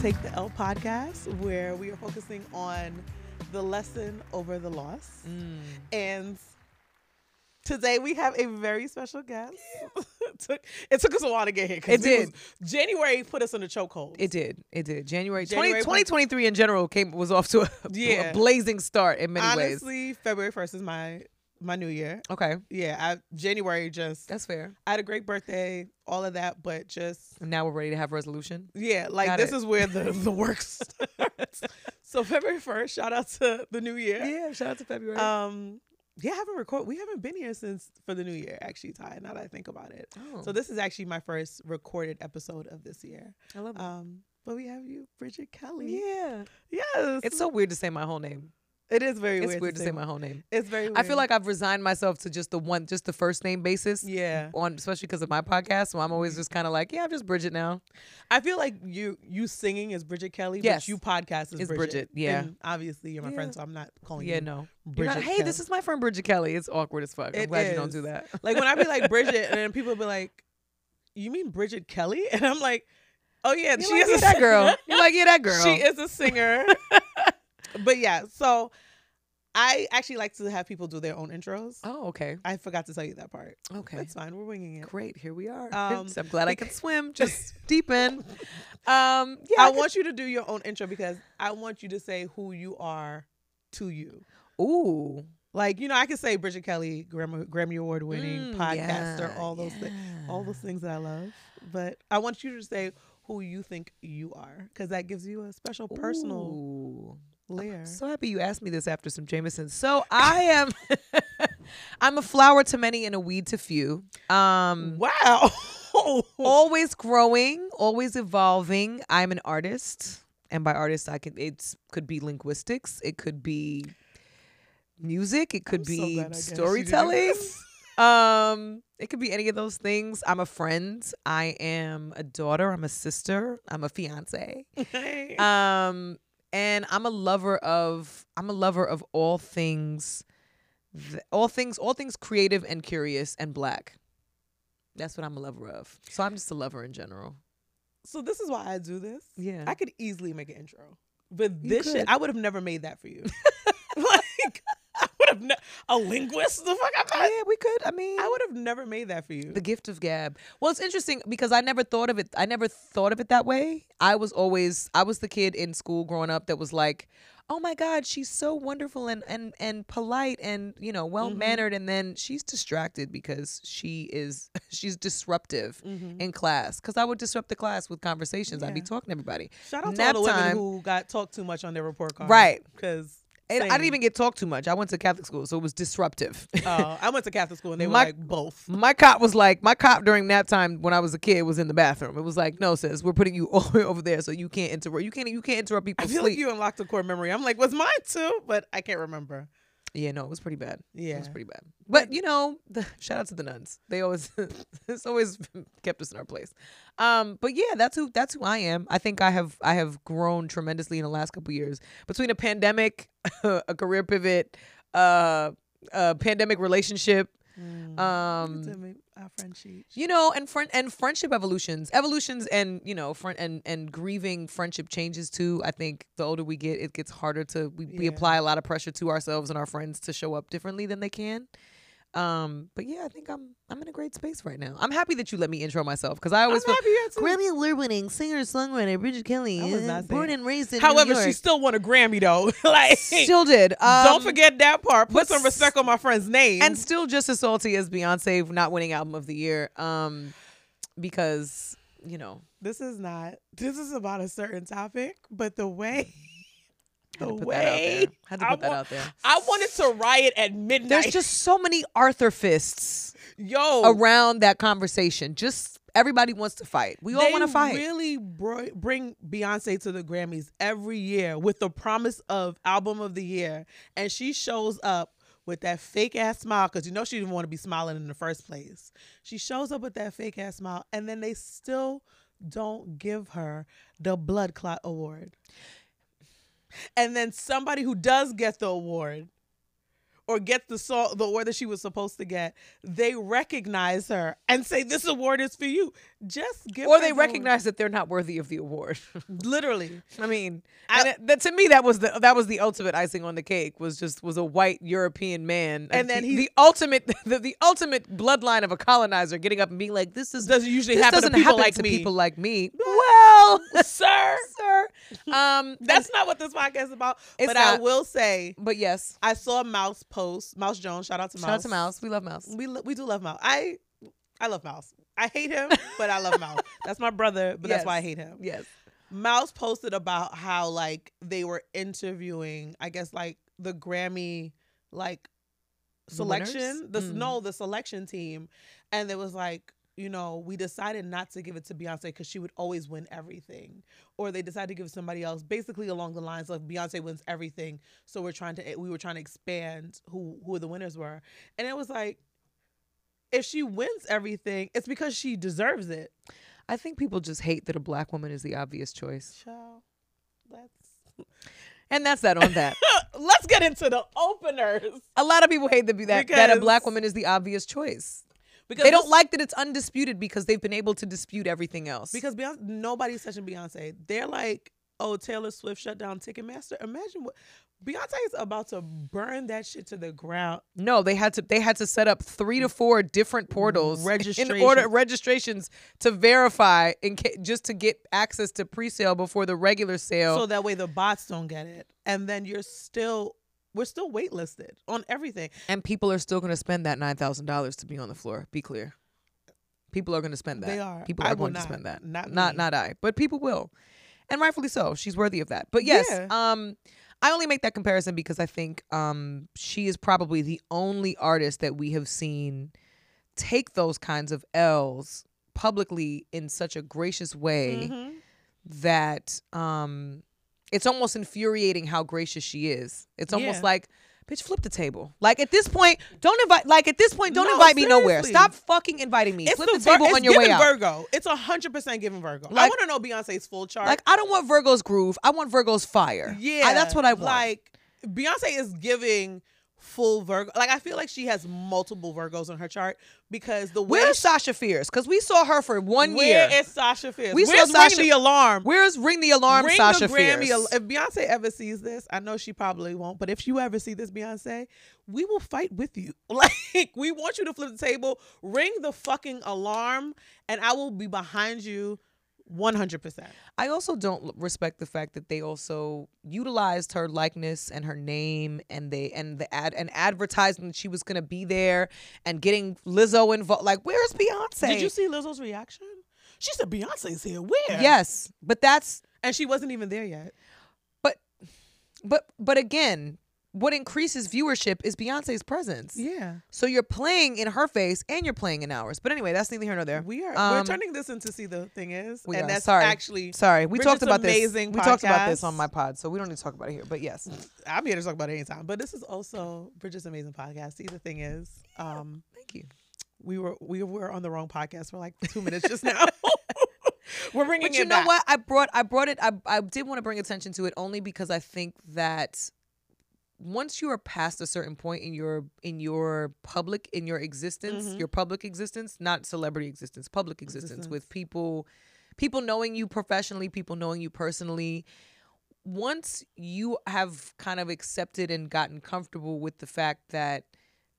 Take the L podcast, where we are focusing on the lesson over the loss. Mm. And today we have a very special guest. it, took, it took us a while to get here. It we was- did. January put us in a chokehold. It did. It did. January, January 20, 2023 in general came was off to a, Yeah. a blazing start in many ways. Honestly, February 1st is my my new year. Okay, Yeah, I, January just, that's fair. I had a great birthday, all of that, but just And now we're ready to have resolution. Yeah, like Got this it. is where the the work starts. so February first, shout out to the new year. Yeah, shout out to February. Um, yeah, I haven't record. We haven't been here since for the new year, actually, Ty. Now that I think about it, oh, so this is actually my first recorded episode of this year. I love it. Um, but we have you, Bridget Kelly. yeah, Yes, it's so weird to say my whole name. It is very It's weird, weird, to say my whole name. It's very. Weird. I feel like I've resigned myself to just the one, just the first name basis. yeah, On especially because of my podcast, so I'm always mm-hmm. just kind of like, yeah, I'm just Bridget now. I feel like you you singing is Bridget Kelly. Yes. but you podcast is It's Bridget. Bridget, yeah. And obviously you're my Yeah. friend, so I'm not calling Yeah, you. no. Bridget not, hey, Kelly. this is my friend Bridget Kelly. It's awkward as fuck. I'm It glad you don't do that. Like when I be like Bridget, and then people be like, "You mean Bridget Kelly?" And I'm like, "Oh yeah, You're she like, is yeah, a that girl. You're like, yeah, that girl. She is a singer." but yeah, so I actually like to have people do their own intros. Oh, okay. I forgot to tell you that part. Okay. That's fine. We're winging it. Great. Here we are. Um, I'm glad I can swim. Just deep in. Um, yeah. I want you to do your own intro because I want you to say who you are to you. Ooh. Like you know, I could say Bridget Kelly, Grammy, Grammy Award winning Mm, podcaster, yeah, all those things. all those things that I love. But I want you to say who you think you are, because that gives you a special personal Ooh. Layer. So happy you asked me this after some Jameson. So I am I'm a flower to many and a weed to few. Um Wow. always growing, always evolving. I'm an artist. And by artist I can it could be linguistics, it could be music, it could I'm be glad I guessed you did storytelling. Um, it could be any of those things. I'm a friend. I am a daughter. I'm a sister. I'm a fiance. Um, and I'm a lover of. I'm a lover of all things, all things, all things creative and curious and black. That's what I'm a lover of. So I'm just a lover in general. so this is why I do this. Yeah. I could easily make an intro, but this shit. I would have never made that for you. like would have ne- a linguist. The fuck I'm not. yeah, we could. I mean, I would have never made that for you. The gift of gab. Well, it's interesting because I never thought of it. I never thought of it that way. I was always I was the kid in school growing up that was like, "Oh my god, she's so wonderful and and and polite and, you know, well-mannered and then she's distracted because she is she's disruptive Mhm. in class cuz I would disrupt the class with conversations. I'd be talking to everybody. Shout out to all the women time. who got talked too much on their report card. Right. Because And I didn't even get talked too much. I went to Catholic school, so it was disruptive. Oh, I went to Catholic school and they were My- like both. My cop was like, my cop during nap time when I was a kid was in the bathroom. It was like, no, sis, we're putting you all the way over there so you can't interrupt. You can't, you can't interrupt people. I feel sleep. like you unlocked a core memory. I'm like, was mine too? But I can't remember. Yeah, no, it was pretty bad. Yeah, it was pretty bad. But you know, the, shout out to the nuns. They always, it's always kept us in our place. Um, but yeah, that's who that's who I am. I think I have I have grown tremendously in the last couple years between a pandemic, a career pivot, uh, a pandemic relationship. Um, to make our friendship. you know and friend and friendship evolutions evolutions and you know friend and and grieving friendship changes too i think the older we get it gets harder to we, we apply a lot of pressure to ourselves and our friends to show up differently than they can um but yeah i think i'm i'm in a great space right now i'm happy that you let me intro myself because i always I'm feel happy you too. Grammy award winning singer songwriter Bridget Kelly, I was not born saying- and raised in However, New she still won a Grammy though. like, still did. don't Um, forget that part. Put some respect on my friend's name. and still just as salty as Beyonce not winning album of the year. Um, because you know this is not. This is about a certain topic, but the way, had the to put that out there. way Had to I put that out there. I wanted to riot at midnight. There's just so many Arthur fists yo around that conversation. Just everybody wants to fight. We all want to fight. Really bro- bring Beyonce to the Grammys every year with the promise of album of the year, and she shows up with that fake ass smile because you know she didn't want to be smiling in the first place. She shows up with that fake ass smile, and then they still don't give her the blood clot award. And then somebody who does get the award, or gets the song, the award that she was supposed to get, they recognize her and say, "This award is for you." Just give. or they the award. recognize that they're not worthy of the award. literally. I mean, I- and it, that, to me, that was the that was the ultimate icing on the cake. Was just was a white European man, And then the, he- the ultimate the, the ultimate bloodline of a colonizer getting up and being like, "This is Doesn't usually this happen doesn't to people happen like to me, people like me." Well, sir. sir, um, That's not what this podcast is about. But I will say, but yes, I saw Mouse post. Mouse Jones. Shout out to Mouse. shout out to Mouse. We love Mouse. We lo- we do love Mouse. I I love Mouse. I hate him, but I love Mouse. That's my brother, but that's why I hate him. Yes, Mouse posted about how like they were interviewing, I guess like the Grammy like The selection. The, Mm. no, the selection team, and it was like you know we decided not to give it to Beyonce because she would always win everything, or they decided to give it to somebody else, basically along the lines of Beyonce wins everything. So we're trying to we were trying to expand who who the winners were, and it was like. If she wins everything, it's because she deserves it. I think people just hate that a black woman is the obvious choice, Child, let's and that's that on that. let's get into the openers a lot of people hate that that, that a black woman is the obvious choice. Because They don't this- like that it's undisputed because they've been able to dispute everything else. because Beyonce, nobody's touching Beyonce. They're like, oh, Taylor Swift shut down Ticketmaster. Imagine what Beyonce is about to burn that shit to the ground. no, they had to they had to set up three to four different portals in order registrations to verify in ca- just to get access to pre-sale before the regular sale. So that way the bots don't get it, and then you're still we're still waitlisted on everything. and people are still going to spend that nine thousand dollars to be on the floor. Be clear, people are going to spend that. They are. People are going to not. spend that. Not not me. not I, but people will, and rightfully so. She's worthy of that. But yes, Yeah. um, I only make that comparison because I think um she is probably the only artist that we have seen take those kinds of L's publicly in such a gracious way Mhm. that um it's almost infuriating how gracious she is. It's almost Yeah. like bitch flip the table. Like at this point, don't invite like at this point don't No, invite me nowhere. Stop fucking inviting me. It's flip the, the, table on your way giving out. Virgo. It's hundred percent giving Virgo. I want to know Beyonce's full chart. Like I don't want Virgo's groove. I want Virgo's fire. Yeah, I- that's what I want. Like Beyonce is giving full Virgo. Like I feel like she has multiple Virgos on her chart because the way Where's she- Sasha Fierce? Because we saw her for one where year. is Sasha Fierce? We Where's saw Sasha- Ring the Alarm? Where's Ring the Alarm, Ring Sasha the Grammy. Fierce? If Beyonce ever sees this, I know she probably won't. But if you ever see this, Beyonce, we will fight with you. Like we want you to flip the table, ring the fucking alarm, and I will be behind you, one hundred percent. I also don't respect the fact that they also utilized her likeness and her name and they and the ad and advertising that she was gonna be there and getting Lizzo involved. Like, where's Beyonce? Did you see Lizzo's reaction? She said Beyonce's here. Where? Yes, but that's and she wasn't even there yet. but but but again, what increases viewership is Beyonce's presence. Yeah, So you're playing in her face and you're playing in ours. But anyway, that's neither here nor there. we are. Um, we're turning this into see the thing is, we and are. that's Sorry. actually. Sorry, we Bridget's talked about this. amazing We talked about this on my pod, so we don't need to talk about it here. But yes, I'm here to talk about it anytime, but this is also Bridget's amazing podcast. See, the thing is, um, thank you. we were we were on the wrong podcast for like two minutes just now. we're bringing. But you know back. what? I brought I brought it. I I did want to bring attention to it only because I think that once you are past a certain point in your in your public in your existence, Mhm. your public existence, not celebrity existence, public existence, Existence. with people people knowing you professionally, people knowing you personally. Once you have kind of accepted and gotten comfortable with the fact that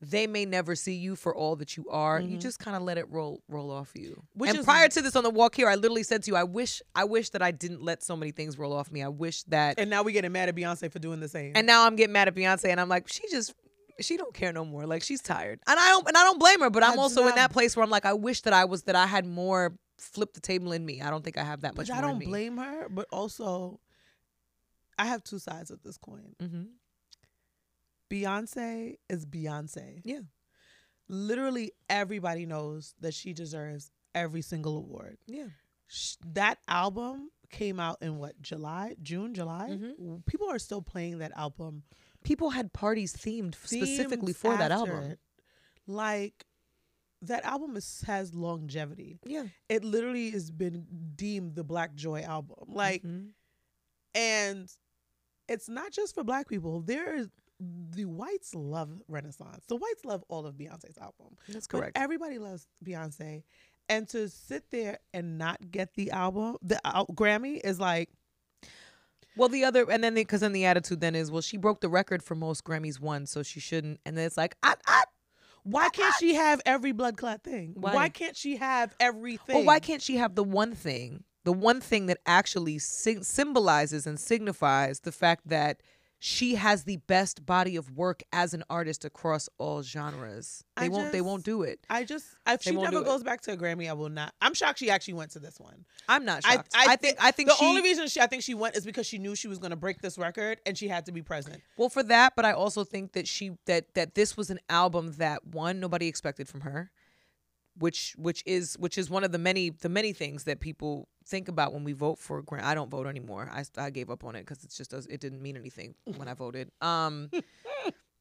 they may never see you for all that you are, you Mhm. just kind of let it roll roll off you. Which and is- prior to this on the walk here, I literally said to you, I wish I wish that I didn't let so many things roll off me. I wish that and now we getting mad at Beyonce for doing the same. and now I'm getting mad at Beyonce and I'm like, she just she don't care no more. Like she's tired. And I don't and I don't blame her, but I I'm do also in that place where I'm like, I wish that I was that I had more flip the table in me. I don't think I have that much I don't me. blame her, but also I have two sides of this coin. hmm Beyonce is Beyonce. Yeah. Literally everybody knows that she deserves every single award. Yeah. Sh- That album came out in what, July, June, July? Mhm. People are still playing that album People had parties themed specifically for that album. it. Like that album is, has longevity. Yeah. It literally has been deemed the Black Joy album. Like Mhm. and it's not just for black people. There is the whites love Renaissance. The whites love all of Beyonce's album. That's But correct. everybody loves Beyonce, and to sit there and not get the album, the uh, Grammy is like, Well, the other, and then because then the attitude then is, well, she broke the record for most Grammys won, so she shouldn't. And then it's like, I, I, why ah, can't she have every blood clot thing? Why? Why, can't she have everything? well, why can't she have the one thing, the one thing that actually sy- symbolizes and signifies the fact that she has the best body of work as an artist across all genres. They I won't. They won't do it. I just if They she never do it. goes back to a Grammy, I will not. I'm shocked she actually went to this one. I'm not I, shocked. I, think. I think the she, only reason she I think she went is because she knew she was going to break this record and she had to be present. Well, for that, but I also think that she that that this was an album that one nobody expected from her, which which is which is one of the many the many things that people think about when we vote for a grant. I don't vote anymore. I I gave up on it because it's just does it didn't mean anything when I voted. Um.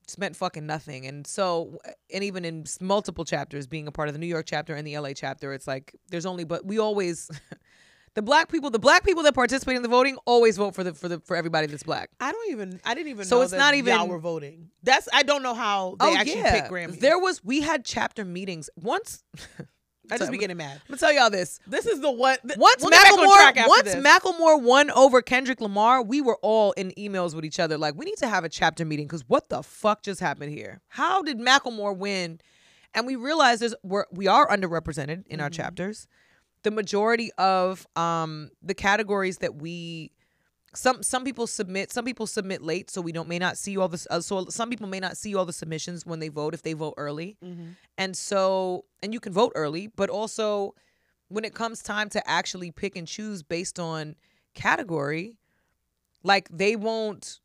It's meant fucking nothing, and so, and even in multiple chapters, being a part of the New York chapter and the LA chapter, it's like there's only, but we always, the black people, the black people that participate in the voting always vote for the for the for everybody that's black. I don't even. I didn't even. So know it's that not even- y'all were voting. That's I don't know how they actually pick Grammys. Oh, There was we had chapter meetings once. I just be getting mad. I'm gonna tell y'all this. This is the one. th- Once we'll get back on track Macklemore, after once this. Macklemore won over Kendrick Lamar, we were all in emails with each other like, we need to have a chapter meeting because what the fuck just happened here? How did Macklemore win? And we realized there's we're, we are underrepresented in our Mhm. chapters. The majority of um the categories that we some some people submit some people submit late so we don't may not see all this uh, so some people may not see all the submissions when they vote if they vote early Mhm. and so, and you can vote early, but also when it comes time to actually pick and choose based on category, like they won't,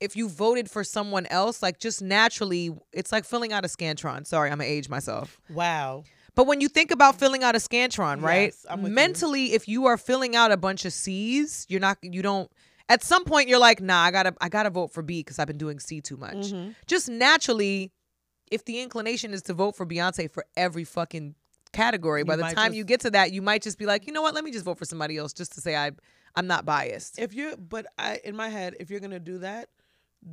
if you voted for someone else, like just naturally, it's like filling out a Scantron. Sorry, I'm gonna age myself. Wow. But when you think about filling out a Scantron, right? Yes, I'm you. Mentally, if you are filling out a bunch of C's, you're not, you don't, at some point you're like, nah, I gotta, I gotta vote for B because I've been doing C too much Mhm. just naturally, if the inclination is to vote for Beyonce for every fucking category, by the time just- you get to that, you might just be like, you know what, let me just vote for somebody else just to say I I'm not biased. If you're, but I in my head, if you're gonna do that,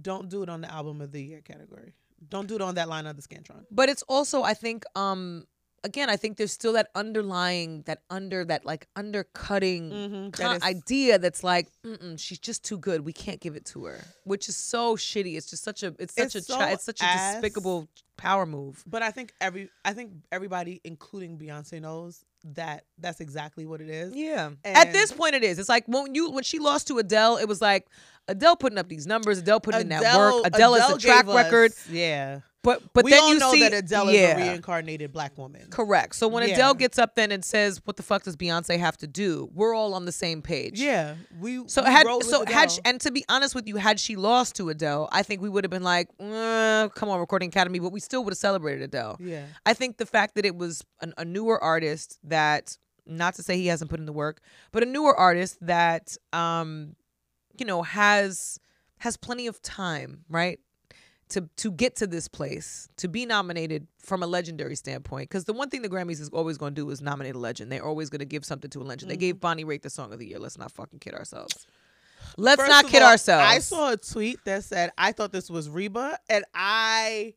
don't do it on the album of the year category. Don't do it on that line of the Scantron. But it's also, I think, um, again, I think there's still that underlying, that under, that like undercutting Mm-hmm. con- idea that's like, she's just too good. We can't give it to her, which is so shitty. It's just such a, it's such It's a, chi- so it's such a ass. despicable power move. But I think every, I think everybody, including Beyonce, knows that that's exactly what it is. Yeah. At this point, it is. It's like when you when she lost to Adele, it was like Adele putting up these numbers, Adele putting in that work. Adele, is a track gave record. us- yeah. But but we then all you know see that Adele yeah, is a reincarnated black woman. correct. So when Yeah. Adele gets up then and says, "What the fuck does Beyonce have to do?" We're all on the same page. Yeah, we So we had so had she, and to be honest with you, had she lost to Adele, I think we would have been like, uh, "Come on, Recording Academy," but we still would have celebrated Adele. yeah, I think the fact that it was an, a newer artist that, not to say he hasn't put in the work, but a newer artist that, um, you know, has has plenty of time, right, to to get to this place, to be nominated from a legendary standpoint. Because the one thing the Grammys is always going to do is nominate a legend. They're always going to give something to a legend. They gave mm-hmm. Bonnie Raitt the Song of the Year. Let's not fucking kid ourselves. Let's First not kid all, ourselves. I saw a tweet that said I thought this was Reba, and I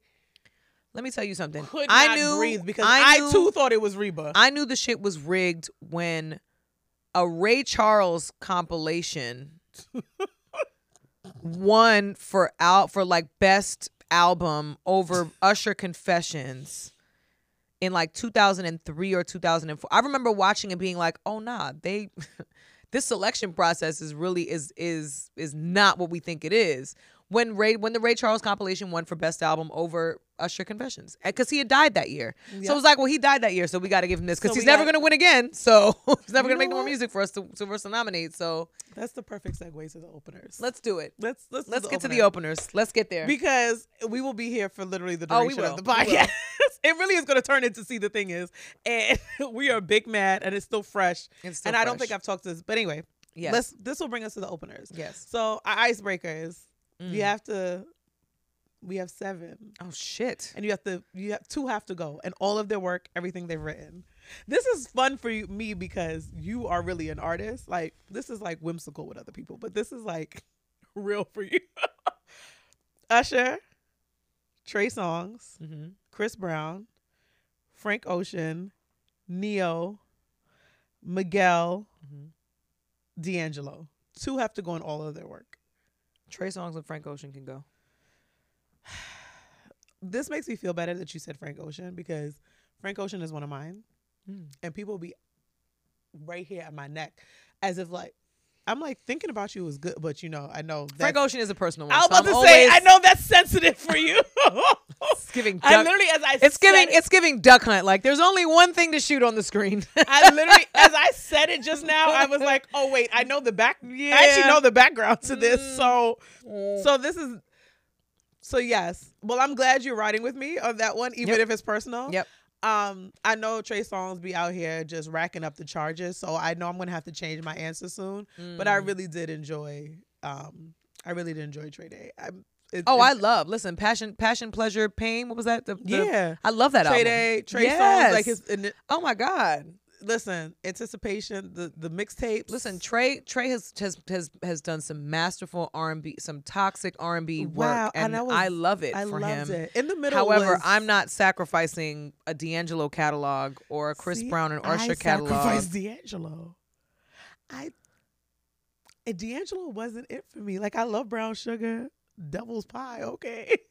Let me tell you something. I knew breathe because I I, too thought it was Reba. I knew the shit was rigged when a Ray Charles compilation won for out for like best album over Usher Confessions in like 2003 or 2004. I remember watching and being like, "Oh nah, they this selection process is really is is is not what we think it is." When Ray when the Ray Charles compilation won for best album over Usher Confessions because he had died that year. So Yeah. it was like, well, he died that year, so we got to give him this because So he's never going to win again. So he's never going to make no more music for us to, to for us to nominate. So That's the perfect segue to the openers. let's do it. let's let's Let's get to the openers. Let's get there. because we will be here for literally the Oh, duration we of the will. We will. podcast. it really is going to turn into see the thing is, and we are big mad, and it's still fresh. It's still and I don't think I've talked to this, but anyway, yes. let's. This will bring us to the openers. yes. So our icebreaker is we Mm. have to. We have seven, Oh shit. and you have to. You have two have to go, and all of their work, everything they've written. This is fun for you, me because you are really an artist. Like this is like whimsical with other people, but this is like real for you. Usher, Trey Songz, Mm-hmm. Chris Brown, Frank Ocean, Ne-Yo, Miguel, Mhm. D'Angelo. Two have to go in all of their work. Trey Songz and Frank Ocean can go. This makes me feel better that you said Frank Ocean because Frank Ocean is one of mine. Mm. and people be right here at my neck as if like I'm like thinking about you is good, but you know I know Frank Ocean is a personal one. I was so about to I'm say always- I know that's sensitive for you. It's giving I duck. literally as I It's giving. it, It's giving duck hunt. Like there's only one thing to shoot on the screen. I literally as I said it just now I was like oh wait I know the back yeah. I actually know the background to this Mm. so so this is so yes well I'm glad you're riding with me on that one even Yep. if it's personal Yep. Um, I know Trey Songz be out here just racking up the charges, so I know I'm gonna have to change my answer soon. But I Mm. really did enjoy. Um, I really did enjoy Trey Day. I, it, Oh, I love. Listen, passion, passion, pleasure, pain. What was that? The, the- yeah. I love that Trey album. Day, Trey Yes. Songz, like his. Oh my god. Listen, anticipation, the the mixtapes. Listen, Trey Trey has has has, has done some masterful R and B, some toxic R and B work, Wow, and, and I was- I love it I for loved him. it. In the middle, However, was- I'm not sacrificing a D'Angelo catalog or a Chris See, Brown and I Usher catalog. I sacrificed D'Angelo. I and D'Angelo wasn't it for me. Like I love brown sugar, devil's pie. Okay.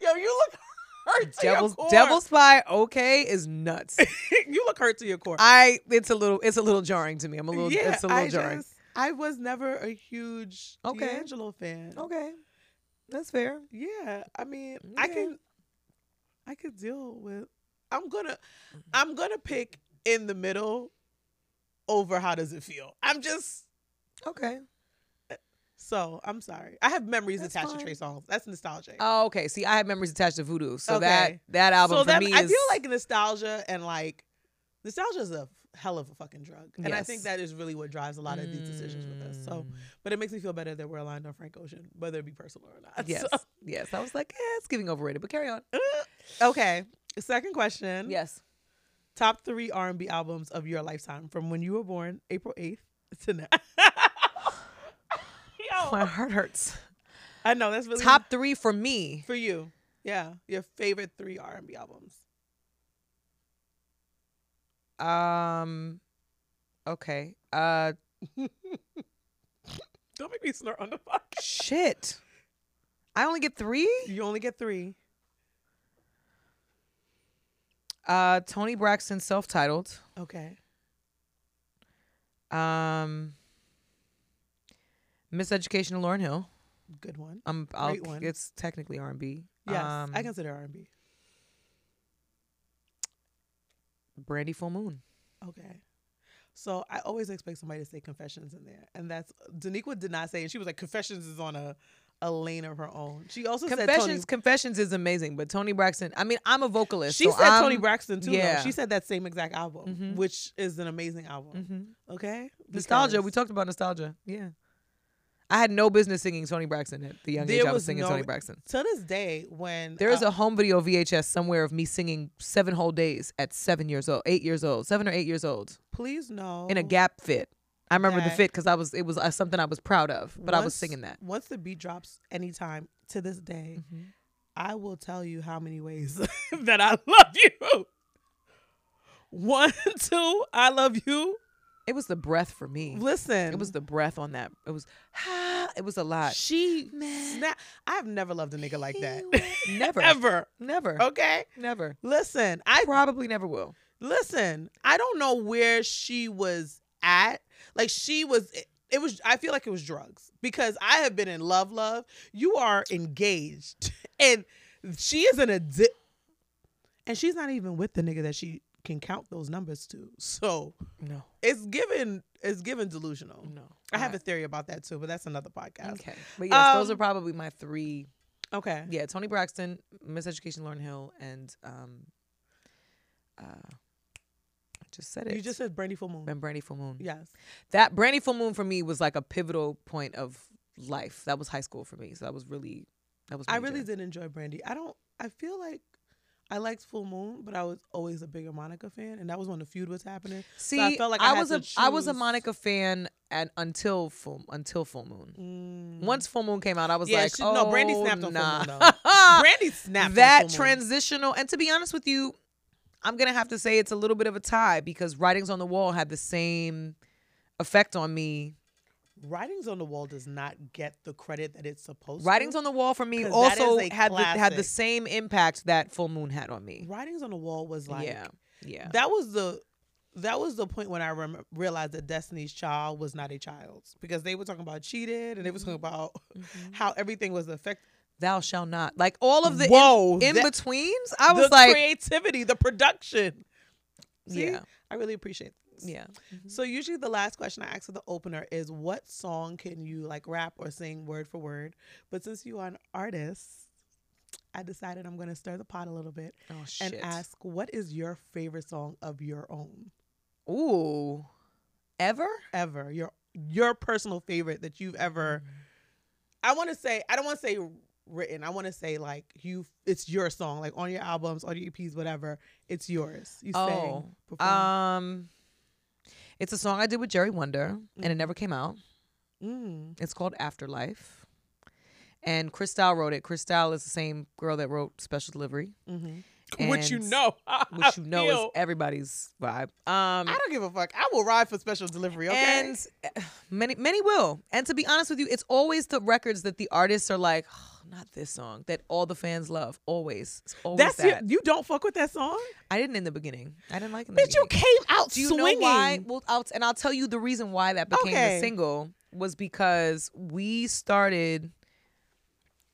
Yo, you look hurt. Devil's. Devil's Pie, okay, is nuts. you look hurt to your core. I it's a little it's a little jarring to me. I'm a little yeah, it's a little I jarring. just- I was never a huge Okay. D'Angelo fan. Okay, that's fair. Yeah, I mean, I can, I could deal with. I'm gonna, I'm gonna pick in the middle over how does it feel. I'm just Okay. So I'm sorry. I have memories That's attached fine. to Trey Songz. That's nostalgic. Oh, okay. See, I have memories attached to Voodoo, so Okay. that that album so for that me I is feel like nostalgia and like nostalgia is a hell of a fucking drug, and I think that is really what drives a lot of these decisions with us. So, Mm. but it makes me feel better that we're aligned on Frank Ocean, whether it be personal or not. yes, So- yes. I was like, yeah, it's giving overrated, but carry on. okay. Second question. Yes. top three R&B albums of your lifetime from when you were born, April 8th to now. My heart hurts. I know that's really Top three for me. for you. Yeah, your favorite three R&B albums. Um. Okay. Uh. Don't make me snort on the podcast. Shit. I only get three. You only get three. Uh. Toni Braxton, self-titled. Okay. Um. Miseducation of Lauryn Hill. Good one. Um. I'll, Great one. It's technically R and B. Yes, Um, I consider R&B. Brandy Full Moon. Okay. So I always expect somebody to say Confessions in there, and that's Daniqua did not say, and she was like Confessions is on a a lane of her own. She also said Toni. Confessions. Confessions is amazing, but Toni Braxton. I mean, I'm a vocalist. She so said I'm- Toni Braxton too. Yeah. She said that same exact album, Mhm. which is an amazing album. Mhm. Okay. Nostalgia. We talked about nostalgia. Yeah. I had no business singing Toni Braxton at the young There age I was singing no- Toni Braxton. to this day, when There is uh, a home video VHS somewhere of me singing seven whole days at seven years old, eight years old, seven or eight years old please no. in a Gap fit. I remember the fit because I was it was uh, something I was proud of, but I was singing that. Once the beat drops, anytime to this day, Mm-hmm. I will tell you how many ways that I love you. One, two, I love you. It was the breath for me. Listen, It was the breath on that. It was ah, it was a lot. she. Snap. I've never loved a nigga like that. Never, Ever. never, Okay. never. Listen, I Probably never will. listen. I don't know where she was at. Like she was. It, it was. I feel like it was drugs because I have been in love. Love. You are engaged, and she is an addict, and she's not even with the nigga that she can count those numbers to. So No, it's given. It's given delusional. no. I have a theory about that too, but that's another podcast. Okay, but yes, those Um, are probably my three. Okay. Yeah, Toni Braxton, Miseducation, Lauryn Hill, and um, uh, I just said it. You just said Brandy Full Moon. and Brandy Full Moon. Yes. That Brandy Full Moon for me was like a pivotal point of life. That was high school for me. So that was really that was. I really did enjoy Brandy. I don't. I feel like I liked Full Moon, but I was always a bigger Monica fan, and that was when the feud was happening. See, I felt like I had was a I was a. Monica fan and until full until full moon. Mm. Once full moon came out, I was yeah, like, she, oh no, Brandy snapped on nah. Full Moon though. Brandy snapped that on Full Moon. transitional and to be honest with you i'm gonna have to say it's a little bit of a tie because writings on the wall had the same effect on me Writings on the Wall does not get the credit that it's supposed to. writings to. on the wall for me also had the, had the same impact that full moon had on me Writings on the Wall was like yeah yeah that was the that was the point when I rem- realized that Destiny's Child was not a child because they were talking about cheated and they were talking about Mm-hmm. how everything was affected. thou shall not like all of the Whoa, in, that- betweens i was the like creativity, the production. See? yeah I really appreciate this. yeah So usually the last question I ask for the opener is what song can you like rap or sing word for word? But since you are an artist, I decided I'm going to stir the pot a little bit oh and ask what is your favorite song of your own ooh ever ever? Your your personal favorite that you've ever Mm. I want to say I don't want to say written. I want to say like you it's your song like on your albums, on your EPs, whatever. It's yours. You oh sang. performed. um it's a song i did with Jerry Wonda and it Mhm. never came out Mm. It's called Afterlife. And Cristal wrote it. Cristal is the same girl that wrote Special Delivery, Mm-hmm. Which you know, which you know feel- is everybody's vibe. Um, I don't give a fuck. I will ride for special delivery. Okay. and uh, many many will. And to be honest with you, it's always the records that the artists are like, oh, not this song that all the fans love. Always, it's always That's your, you don't fuck with that song, I didn't in the beginning. I didn't like it. In the bitch. You beginning. came out Do you swinging. know why? Well, I'll, and I'll tell you the reason why that became Okay. the single was because we started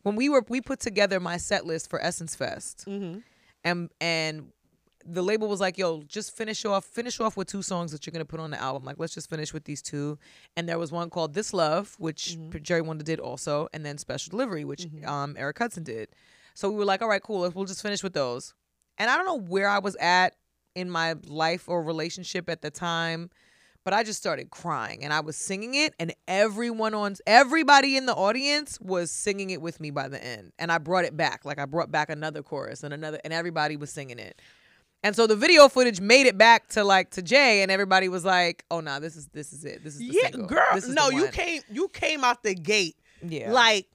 when we were we put together my set list for Essence Fest, Mm-hmm. and and the label was like, "Yo, just finish off finish off with two songs that you're gonna put on the album. Like, let's just finish with these two. And there was one called "This Love," which Mhm. Jerry Wonda did also, and then "Special Delivery," which Mhm. um Eric Hudson did. So we were like, "All right, cool. We'll just finish with those." And I don't know where I was at in my life or relationship at the time, but I just started crying and I was singing it, and everyone on everybody in the audience was singing it with me by the end. And I brought it back, like I brought back another chorus and another, and everybody was singing it. And so the video footage made it back to like to Jay, and everybody was like, "Oh no, this is this is it. This is the Yeah, single. girl. This is No, you came. You came out the gate Yeah, like.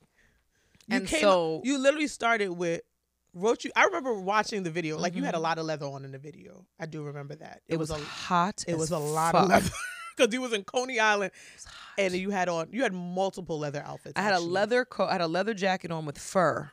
You And came. so- you literally started with. Wrote you. I remember watching the video. Like you had a Mhm. lot of leather on in the video. I do remember that. it, was, a. hot. It as was a lot fuck. of leather because you was in Coney Island It was and you had on. You had multiple leather outfits. I had a leather coat. I had a leather jacket on with fur,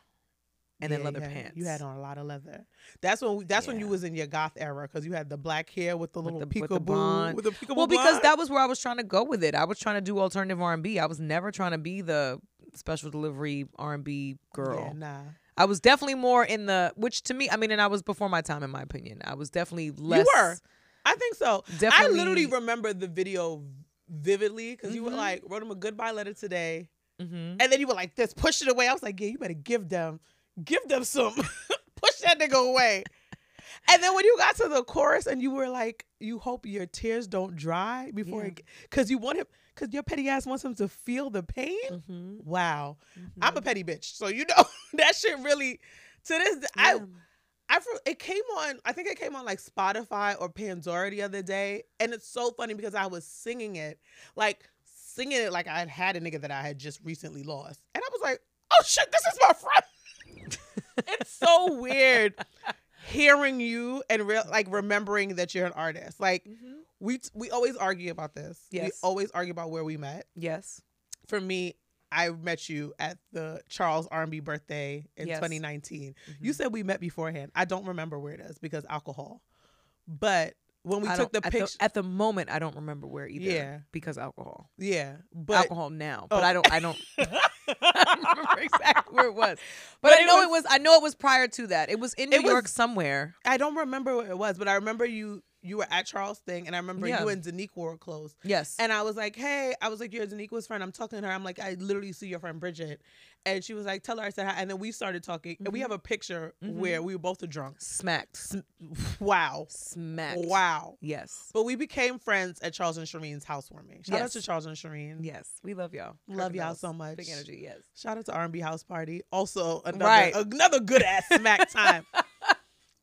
and then leather had- pants. You had on a lot of leather. That's when. We, that's when you was in your goth era because you had the black hair with the With little the- with the peekaboo with the peekaboo. Well, because blonde. that was where I was trying to go with it. I was trying to do alternative R and B. I was never trying to be the special delivery R and B girl. Yeah, nah. I was definitely more in the which to me, I mean, and I was before my time in my opinion. I was definitely less. You were. I think so. Definitely. I literally remember the video vividly because you were Mhm. like wrote him a goodbye letter today, Mhm. and then you were like this, push it away. I was like, yeah, you better give them, give them some, push that nigga away. And then when you got to the chorus and you were like, you hope your tears don't dry before Yeah. it, because you want him, because your petty ass wants him to feel the pain. Mhm. Wow, Mhm. I'm a petty bitch, so you know that shit really. To this, I Yeah. I fr- it came on. I think it came on like Spotify or Pandora the other day, and it's so funny because I was singing it, like singing it like I had had a nigga that I had just recently lost, and I was like, "Oh shit, this is my friend." It's so weird hearing you and re- like remembering that you're an artist. Like Mhm. we t- we always argue about this. We Yes. always argue about where we met. Yes. For me. I met you at the Charles R&B birthday in Yes. 2019. Mhm. You said we met beforehand. I don't remember where it is because alcohol. But when we I took the don't- at picture, at the moment, I don't remember where either. Yeah. because alcohol. yeah, but alcohol now, but Oh. I don't. I don't. I don't remember exactly where it was, but, But I it know was- it was. I know it was prior to that. It was in New It was- York somewhere. I don't remember where it was. But I remember you. You were at Charles thing, and I remember Yeah. you and Danique wore clothes. Yes. And I was like, "Hey," I was like, "You're Danique's friend." I'm talking to her. I'm like, "I literally see your friend Bridget," and she was like, "Tell her I said hi." And then we started talking, and we Mhm. have a picture Mhm. where we were both drunk. smacked. Wow, Smacked. wow. Yes. But we became friends at Charles and Shireen's housewarming. Shout out to Charles and Shireen. Yes. We love y'all. Love y'all so much. Big energy. Yes. Shout out to R&B House Party. Also another Right. another good ass smack time.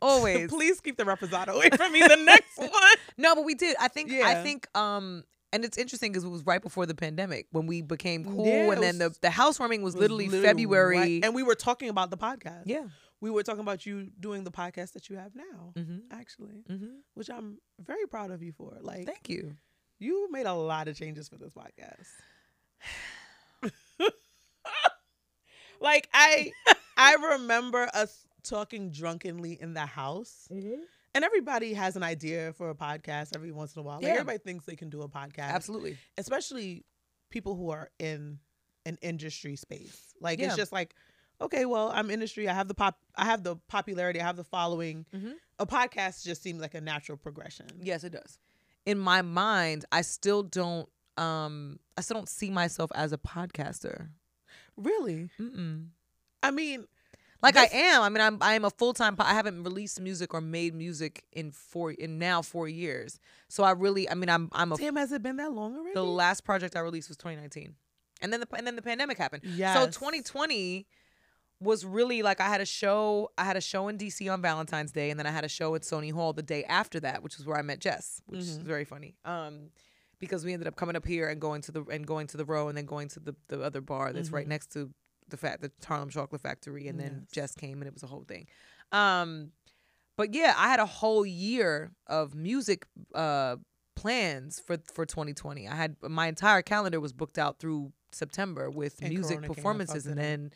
always. Please keep the reposado away from me. The next one. No, but we did. I think. I think. Um, and it's interesting because it was right before the pandemic when we became cool, Yeah, and then the the housewarming was, was literally, literally February. right- and we were talking about the podcast. yeah. we were talking about you doing the podcast that you have now, Mm-hmm. actually, Mm-hmm. which I'm very proud of you for. Like, Thank you. you made a lot of changes for this podcast. like I, I remember us talking drunkenly in the house, and everybody has an idea for a podcast every once in a while. Like Yeah. everybody thinks they can do a podcast, Absolutely. especially people who are in an industry space. Like Yeah. it's just like, okay, well, I'm industry. I have the pop. I have the popularity. I have the following. Mhm. A podcast just seems like a natural progression. Yes, it does. In my mind, I still don't. Um, I still don't see myself as a podcaster. Really. Mm-mm. I mean, Like This- I am. I mean, I'm. I am a full time. I haven't released music or made music in four in now four years. So I really. I mean, I'm. I'm a. damn, has it been that long already? The last project I released was 2019, and then the and then the pandemic happened. Yeah. So 2020 was really like I had a show. I had a show in DC on Valentine's Day, and then I had a show at Sony Hall the day after that, which was where I met Jess, which is Mhm. very funny. Um, because we ended up coming up here and going to the and going to the row, and then going to the the other bar that's right Mhm. next to the fact the Harlem Chocolate Factory, and then Yes. Jess came, and it was a whole thing. Um, but yeah, I had a whole year of music uh plans for for 2020. I had my entire calendar was booked out through September with And music Corona performances, and then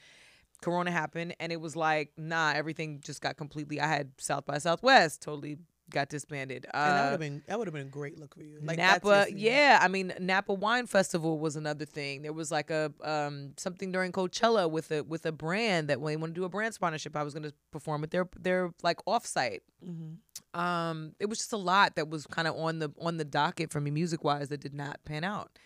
Corona happened, and it was like, nah, everything just got completely. I had South by Southwest totally got disbanded. Uh, and that would have been that would have been a great look for you. Like Napa, yeah. I mean, Napa Wine Festival was another thing. There was like a um something during Coachella with a with a brand that when they want to do a brand sponsorship, I was going to perform at their their like offsite. Mhm. Um, it was just a lot that was kind of on the on the docket for me music wise that did not pan out,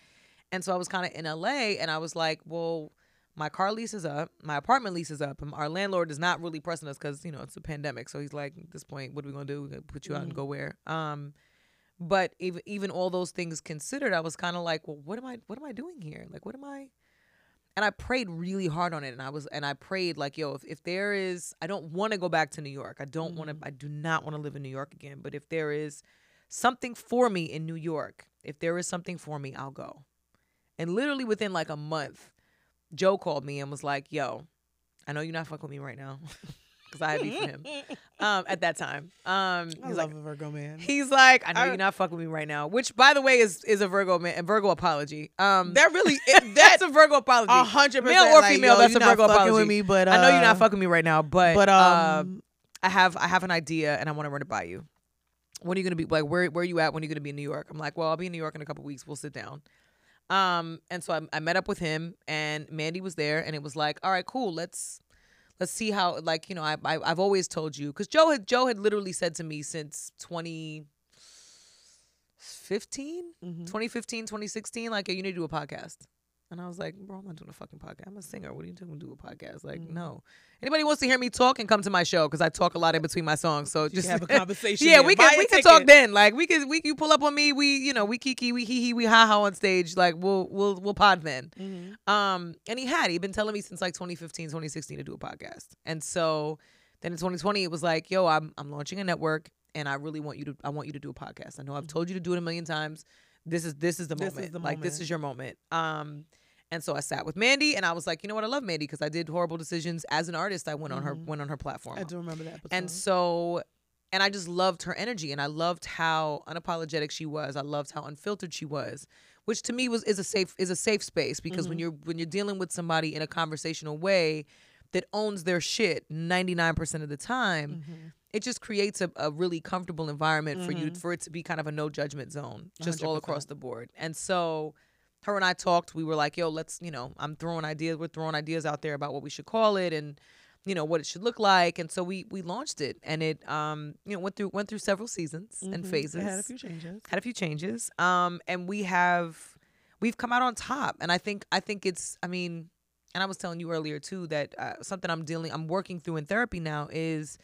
and so I was kind of in LA, and I was like, well. My car lease is up. My apartment lease is up. And our landlord is not really pressing us because you know it's a pandemic. So he's like, at this point, what are we gonna do? We're gonna put you out and Mhm. go where? Um, but even even all those things considered, I was kind of like, well, what am I what am I doing here? Like, what am I? And I prayed really hard on it, and I was and I prayed like, yo, if, if there is, I don't want to go back to New York. I don't want to. I do not want to live in New York again. But if there is something for me in New York, if there is something for me, I'll go. And literally within like a month, Joe called me and was like, yo, I know you're not fucking with me right now. Because I had beef with him um, at that time. Um, I he's love like, a Virgo man. He's like, I know I- you're not fucking with me right now. Which, by the way, is is a Virgo man, a Virgo apology. Um, that really it, that's a Virgo apology. a hundred percent, Male percent or like, female, yo, that's you a not Virgo fucking apology. with me, but I know you're uh, not fucking with me right now, but But uh, um, I have I have an idea and I want to run it by you. When are you gonna be like where where are you at when are you gonna be in New York? I'm like, well, I'll be in New York in a couple weeks. We'll sit down. Um, and so I, I met up with him and Mandy was there and it was like, all right, cool, let's let's see how like you know I, I I've always told you because Joe had Joe had literally said to me since 2015 mhm. 2015 2016 like "Yo, you need to do a podcast and I was like, bro, I'm not doing a fucking podcast. I'm a singer. What are you doing? To do a podcast? Like, Mhm. no. Anybody wants to hear me talk and come to my show because I talk a lot in between my songs. So just have a conversation. yeah, we can we can talk then. Like we can we you pull up on me. We you know we kiki we hee hee we ha ha on stage. Like we'll we'll we'll pod then. Mhm. Um, and he had he'd been telling me since like 2015, 2016 to do a podcast. And so then in 2020 it was like, yo, I'm I'm launching a network and I really want you to I want you to do a podcast. I know I've told you to do it a million times. This is this is the This is the moment. like this is your moment. Um and so I sat with Mandy and I was like, you know what? I love Mandy because I did horrible decisions as an artist. I went on her Mhm. went on her platform. I do remember that. Episode. And so, and I just loved her energy, and I loved how unapologetic she was. I loved how unfiltered she was, which to me was is a safe is a safe space because when Mhm. you're when you're dealing with somebody in a conversational way that owns their shit 99% of the time Mhm. it just creates a, a really comfortable environment for you Mhm. for it to be kind of a no judgment zone just all 100%. across the board and so her and i talked we were like yo let's you know i'm throwing ideas we're throwing ideas out there about what we should call it and you know what it should look like and so we we launched it and it um you know went through went through several seasons and Mhm. phases It had a few changes. had a few changes um and we have we've come out on top and i think i think it's i mean and i was telling you earlier too that uh, something i'm dealing i'm working through in therapy now is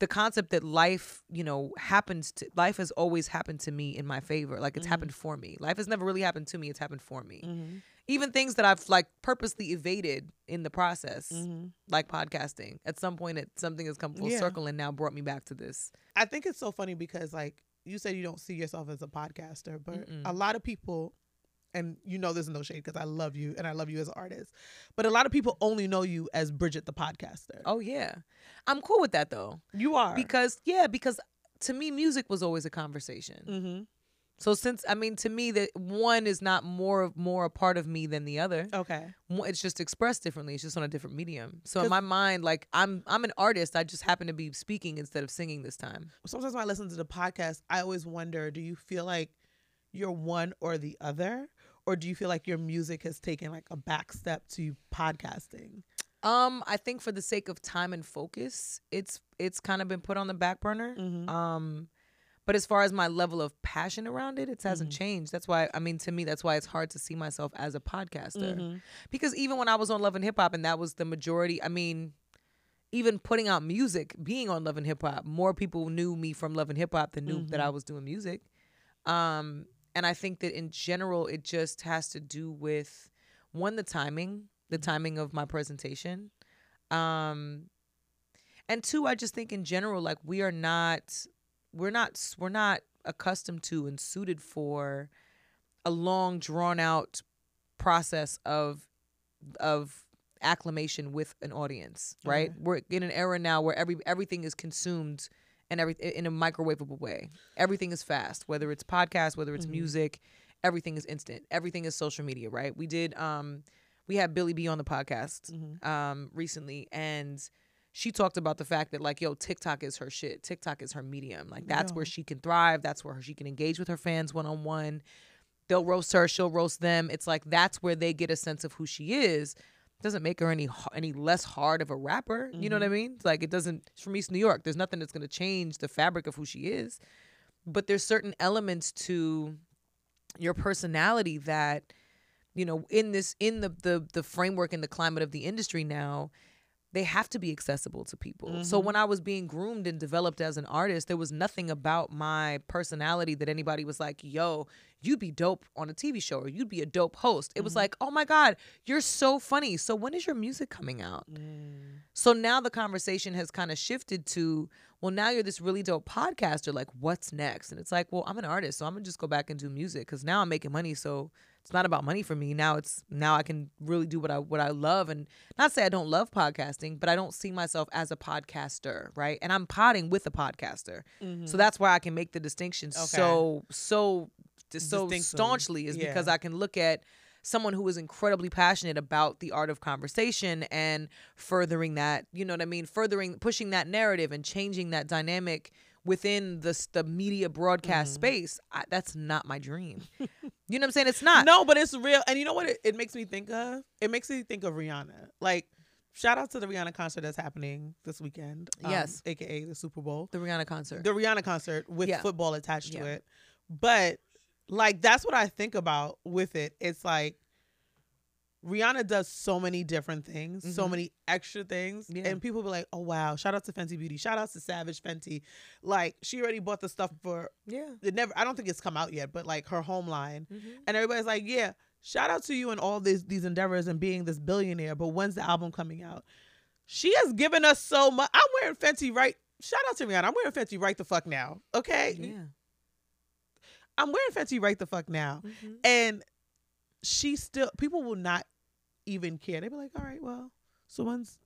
the concept that life you know happens to life has always happened to me in my favor like it's Mhm. happened for me life has never really happened to me it's happened for me Mhm. even things that I've like purposely evaded in the process, hmm like podcasting. At some point, it something has come full Yeah. circle and now brought me back to this. I think it's so funny because like you said you don't see yourself as a podcaster, but Mm-mm. a lot of people and you know there's no shade because I love you and I love you as an artist. But a lot of people only know you as Bridget the podcaster. Oh yeah, I'm cool with that though you are. because yeah, because to me, music was always a conversation. mm-hmm. So since I mean, to me, that one is not more of more a part of me than the other. Okay. It's just expressed differently. It's just on a different medium. So in my mind, like I'm I'm an artist. I just happen to be speaking instead of singing this time. Sometimes when I listen to the podcast, I always wonder, do you feel like you're one or the other? Or do you feel like your music has taken like a back step to podcasting? Um, I think for the sake of time and focus, it's it's kind of been put on the back burner. Mm-hmm. Um, but as far as my level of passion around it, it hasn't Mhm. changed. That's why I mean, to me, that's why it's hard to see myself as a podcaster. Mm-hmm. Because even when I was on Love and Hip Hop, and that was the majority. I mean, even putting out music, being on Love and Hip Hop, more people knew me from Love and Hip Hop than knew that Mhm. I was doing music. Um, and I think that in general, it just has to do with one, the timing, the timing of my presentation. Um, and two, I just think in general, like we are not, we're not, we're not accustomed to and suited for a long, drawn out process of of acclamation with an audience, right? Okay. We're in an era now where every everything is consumed and every in a microwavable way. Everything is fast, whether it's podcast, whether it's Mhm. music, everything is instant. Everything is social media, right? We did um we had Billy B on the podcast Mm-hmm. um recently and she talked about the fact that like yo TikTok is her shit. TikTok is her medium. Like that's Yeah. where she can thrive. That's where she can engage with her fans one on one. They'll roast her, she'll roast them. It's like that's where they get a sense of who she is. Doesn't make her any any less hard of a rapper. You know what I mm-hmm. mean? It's like it doesn't. She's from East New York. There's nothing that's gonna change the fabric of who she is. But there's certain elements to your personality that you know in this in the the the framework and the climate of the industry now they have to be accessible to people. So Mhm. when I was being groomed and developed as an artist, there was nothing about my personality that anybody was like, "Yo, you'd be dope on a TV show or you'd be a dope host." It was Mhm. like, "Oh my god, you're so funny. So when is your music coming out?" Mm. So now the conversation has kind of shifted to, well, now you're this really dope podcaster. Like, what's next? And it's like, well, I'm an artist, so I'm gonna just go back and do music because now I'm making money. So it's not about money for me. Now it's now I can really do what I what I love, and not say I don't love podcasting, but I don't see myself as a podcaster, right? And I'm podding with a podcaster, Mhm. so that's why I can make the distinction Okay. so so so staunchly is because I can look at someone who is incredibly passionate about the art of conversation and furthering that, you know what I mean, furthering pushing that narrative and changing that dynamic within the the media broadcast Mhm. space. I, that's not my dream. you know what I'm saying? It's not. No, but it's real. And you know what it, it makes me think of? It makes me think of Rihanna. Like, shout out to the Rihanna concert that's happening this weekend. um, Yes. AKA the Super Bowl. The Rihanna concert. The Rihanna concert with Yeah. football attached to it. But, like, that's what I think about with it. It's like, Rihanna does so many different things, so Mhm. many extra things, Yeah. and people be like, "Oh wow!" Shout out to Fenty Beauty. Shout out to Savage Fenty. Like she already bought the stuff for yeah. it. Never. I don't think it's come out yet, but like her home line, Mhm. and everybody's like, "Yeah, shout out to you and all these these endeavors and being this billionaire." But when's the album coming out? She has given us so much. I'm wearing Fenty right. Shout out to Rihanna. I'm wearing Fenty right the fuck now. Okay, Yeah. I'm wearing Fenty right the fuck now, Mhm. and she still people will not even care. They be like, "All right, well, so when's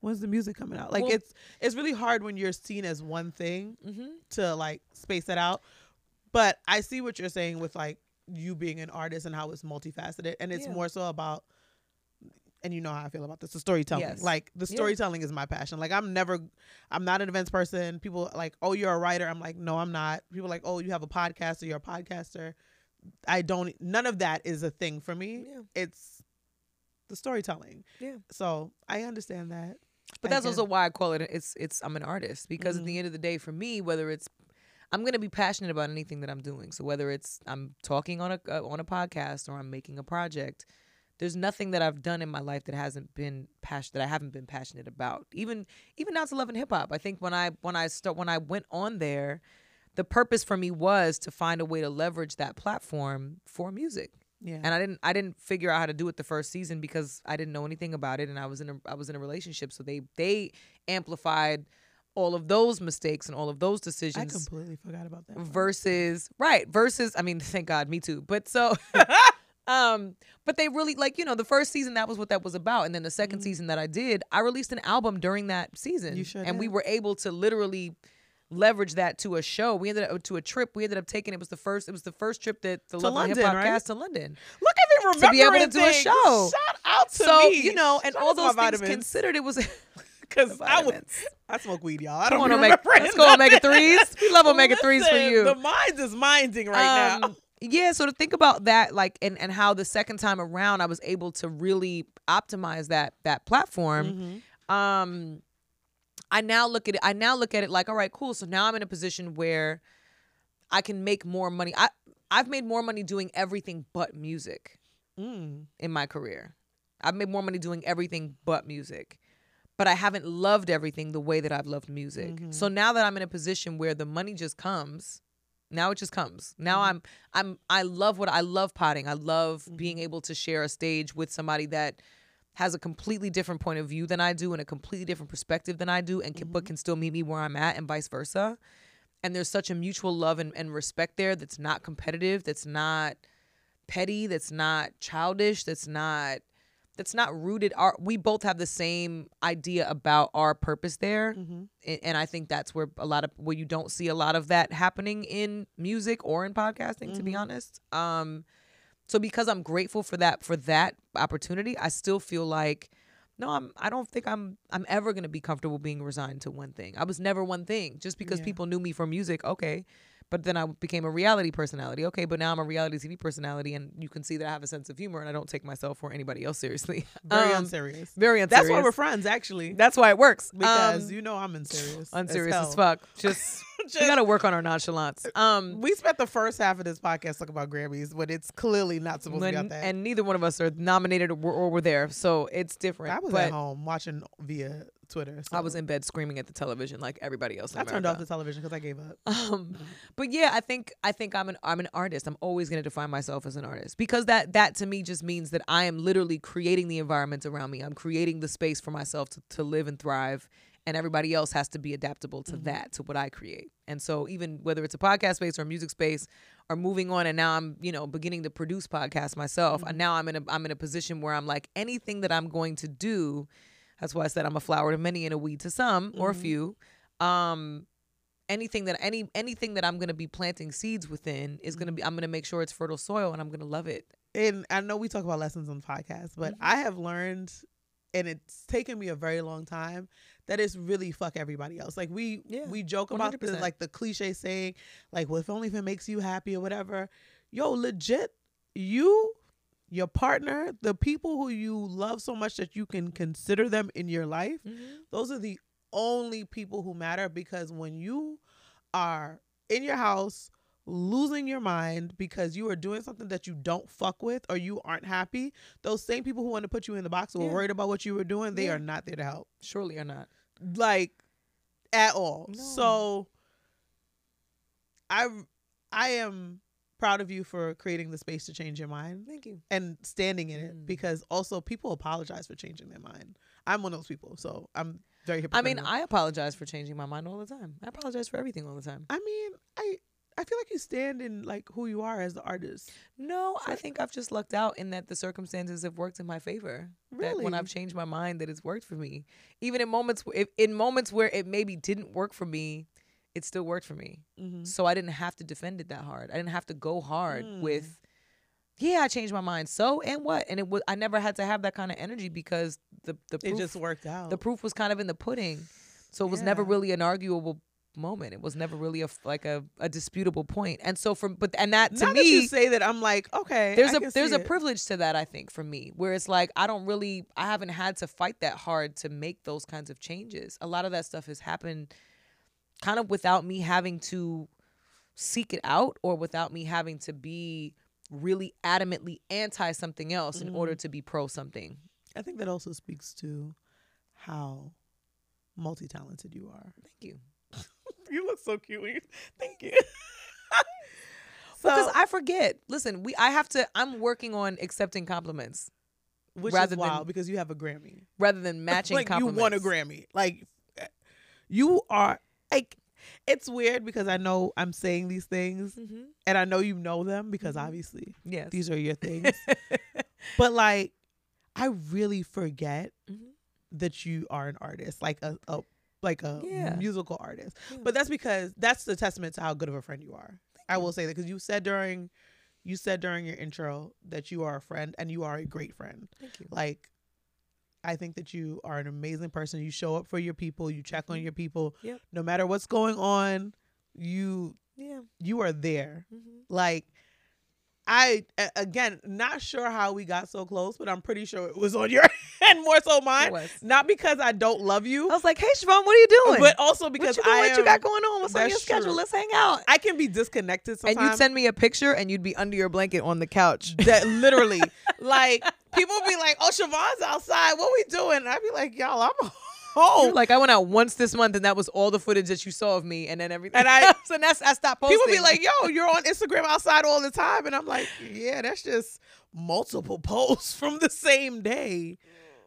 when's the music coming out?" Like Well- it's it's really hard when you're seen as one thing Mhm. to like space it out. But I see what you're saying with like you being an artist and how it's multifaceted, and it's Yeah. more so about. And you know how I feel about this. The storytelling, Yes. like the Yeah. storytelling, is my passion. Like I'm never, I'm not an events person. People like, oh, you're a writer. I'm like, no, I'm not. People like, oh, you have a podcast or you're a podcaster. I don't. None of that is a thing for me. Yeah. It's the storytelling. Yeah. So I understand that. But I that's guess. also why I call it it's it's I'm an artist because Mm-hmm. at the end of the day for me whether it's I'm going to be passionate about anything that I'm doing. So whether it's I'm talking on a uh, on a podcast or I'm making a project, there's nothing that I've done in my life that hasn't been passionate that I haven't been passionate about. Even even now to love and hip hop. I think when I when I start when I went on there, the purpose for me was to find a way to leverage that platform for music. Yeah. and I didn't I didn't figure out how to do it the first season because I didn't know anything about it and I was in a I was in a relationship so they they amplified all of those mistakes and all of those decisions. I completely forgot about that. part. versus right versus I mean thank God me too but so um but they really like you know the first season that was what that was about and then the 2nd Mhm. season that I did I released an album during that season You sure and we were able to literally leverage that to a show we ended up to a trip we ended up taking it was the first it was the first trip that the Love Hip London, Hop right? cast to London Look at me to be able to remembering do a show. Shout out to so me. you know and Shout all out to my those things vitamins. considered it was Because I would. I smoke weed, y'all. I don't on, remember omega, let's go omega threes. We love omega threes for you. The mind is minding right now. Um, Yeah, so to think about that, like, and and how the second time around, I was able to really optimize that that platform. Mhm. Um, I now look at it. I now look at it like, all right, cool. So now I'm in a position where I can make more money. I I've made more money doing everything but music Mm. in my career. I've made more money doing everything but music. But I haven't loved everything the way that I've loved music. Mhm. So now that I'm in a position where the money just comes, now it just comes. Now Mhm. I'm I'm I love what I love potting. I love being Mhm. able to share a stage with somebody that has a completely different point of view than I do and a completely different perspective than I do and can, but can still meet me where I'm at and vice versa. And there's such a mutual love and, and respect there that's not competitive, that's not petty, that's not childish, that's not that's not rooted our we both have the same idea about our purpose there Mhm. A- and i think that's where a lot of where you don't see a lot of that happening in music or in podcasting to be Mhm. honest um so because i'm grateful for that for that opportunity i still feel like no i'm i don't think i'm i'm ever going to be comfortable being resigned to one thing. I was never one thing. Just because Yeah. people knew me for music okay but then I became a reality personality. Okay, but now I'm a reality TV personality, and you can see that I have a sense of humor, and I don't take myself or anybody else seriously. Very Um, unserious. Very unserious. That's why we're friends, actually. That's why it works. Because Um, you know I'm unserious. unserious as, hell. fuck. Just, Just- we gotta work on our nonchalance. Um, we spent the first half of this podcast talking about Grammys, but it's clearly not supposed to be when- about that. and neither one of us are nominated or, or were there, so it's different. I was but at home watching via Twitter. I was in bed screaming at the television like everybody else. I turned off the television because I gave up. Um, but yeah, I think I think I'm an I'm an artist. I'm always going to define myself as an artist because that that to me just means that I am literally creating the environment around me. I'm creating the space for myself to, to live and thrive, and everybody else has to be adaptable to Mhm. that, to what I create. And so even whether it's a podcast space or a music space, or moving on, and now I'm you know beginning to produce podcasts myself. And now I'm in a I'm in a position where I'm like anything that I'm going to do. That's why I said I'm a flower to many and a weed to some or a Mhm. few. Um, anything that any anything that I'm gonna be planting seeds within is gonna be I'm gonna make sure it's fertile soil and I'm gonna love it. and I know we talk about lessons on the podcast, but Mhm. I have learned, and it's taken me a very long time, that it's really fuck everybody else. Like we Yeah, we joke about the 100%. like the cliche saying, like, well, if only if it makes you happy or whatever. Yo, legit, you, your partner, the people who you love so much that you can consider them in your life, mm-hmm. those are the only people who matter because when you are in your house losing your mind because you are doing something that you don't fuck with or you aren't happy, those same people who want to put you in the box or were Yeah. worried about what you were doing, they Yeah. are not there to help. Surely or not. Like at all. No. So I I am proud of you for creating the space to change your mind Thank you. and standing in it Mm. because also people apologize for changing their mind. I'm one of those people, so I'm very I mean, I apologize for changing my mind all the time. I apologize for everything all the time. I mean, I I feel like you stand in like who you are as the artist. No, I think I've just lucked out in that the circumstances have worked in my favor. That when I've changed my mind, that it's worked for me. Even in moments, in moments where it maybe didn't work for me, it still worked for me. Mm-hmm. So I didn't have to defend it that hard. I didn't have to go hard Mm. with, yeah, I changed my mind. So and what? And it was I never had to have that kind of energy because the the It proof, just worked out. the proof was kind of in the pudding. So it was never really an arguable moment. It was never really a like a, a disputable point. And so from but and that to now me that you say that, I'm like, okay. there's I a there's a it. privilege to that I think for me where it's like I don't really I haven't had to fight that hard to make those kinds of changes. A lot of that stuff has happened kind of without me having to seek it out or without me having to be really adamantly anti something else in order mm-hmm. to be pro something. I think that also speaks to how multi-talented you are. Thank you. You look so cute. you- Thank you. because So, I forget. Listen, we I have to. I'm working on accepting compliments which rather is than wild because you have a Grammy. rather than matching like compliments. you won a Grammy. Like eh, you are like it's weird because I know I'm saying these things Mhm. and I know you know them because Mhm. obviously Yes. these are your things. but like I really forget Mhm. that you are an artist, like a, a like a Yeah. musical artist. Yeah. But that's because that's the testament to how good of a friend you are. I will say that because you said during you said during your intro that you are a friend and you are a great friend. Thank you. Like I think that you are an amazing person. You show up for your people, you check on Mhm. your people. Yep. No matter what's going on, you Yeah. you are there. Mhm. Like I again not sure how we got so close, but I'm pretty sure it was on your end more so mine. Not because I don't love you, I was like, "Hey, Siobhan, what are you doing? but also what because you doing? I what you got going on? What's on your schedule? true. Let's hang out." I can be disconnected sometimes. and you'd send me a picture, and you'd be under your blanket on the couch. that literally like people be like, "Oh, Siobhan's outside. What we doing?" And I'd be like, "Y'all, I'm home." You're like I went out once this month, and that was all the footage that you saw of me, and then everything. And I- so that's I stopped posting. People be like, "Yo, you're on Instagram outside all the time," and I'm like, "Yeah, that's just multiple posts from the same day."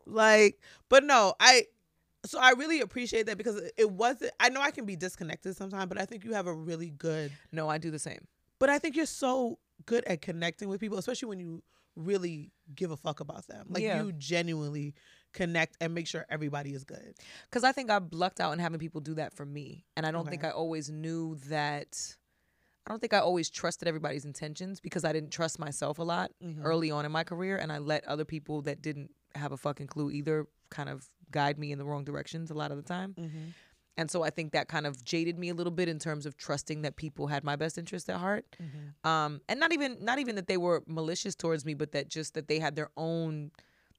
Like, but no, I. So I really appreciate that because it wasn't. I know I can be disconnected sometimes, but I think you have a really good. "No, I do the same." But I think you're so good at connecting with people, especially when you really give a fuck about them. Like Yeah. you genuinely connect and make sure everybody is good. Because I think I lucked out in having people do that for me, and I don't think I always knew that. I don't think I always trusted everybody's intentions because I didn't trust myself a lot Mhm. early on in my career, and I let other people that didn't have a fucking clue either kind of guide me in the wrong directions a lot of the time. Mhm. And so I think that kind of jaded me a little bit in terms of trusting that people had my best interest at heart. Mhm. Um, and not even not even that they were malicious towards me, but that just that they had their own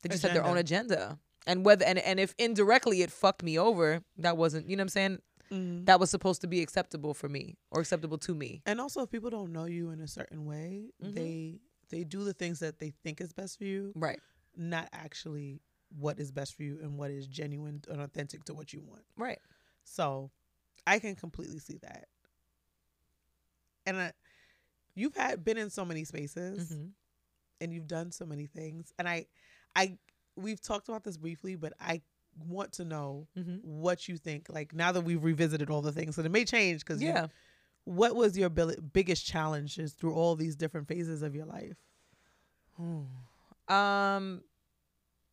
they just had their own agenda. And whether and, and if indirectly it fucked me over, that wasn't you know what I'm saying? Mhm. That was supposed to be acceptable for me or acceptable to me. And also, if people don't know you in a certain way, Mhm. they they do the things that they think is best for you, Right. not actually what is best for you and what is genuine and authentic to what you want. Right. So, I can completely see that. And I, you've had been in so many spaces Mhm. and you've done so many things, and I, I we've talked about this briefly, but I want to know Mhm. what you think. Like now that we've revisited all the things, and it may change because Yeah. what was your biggest challenges through all these different phases of your life? Um,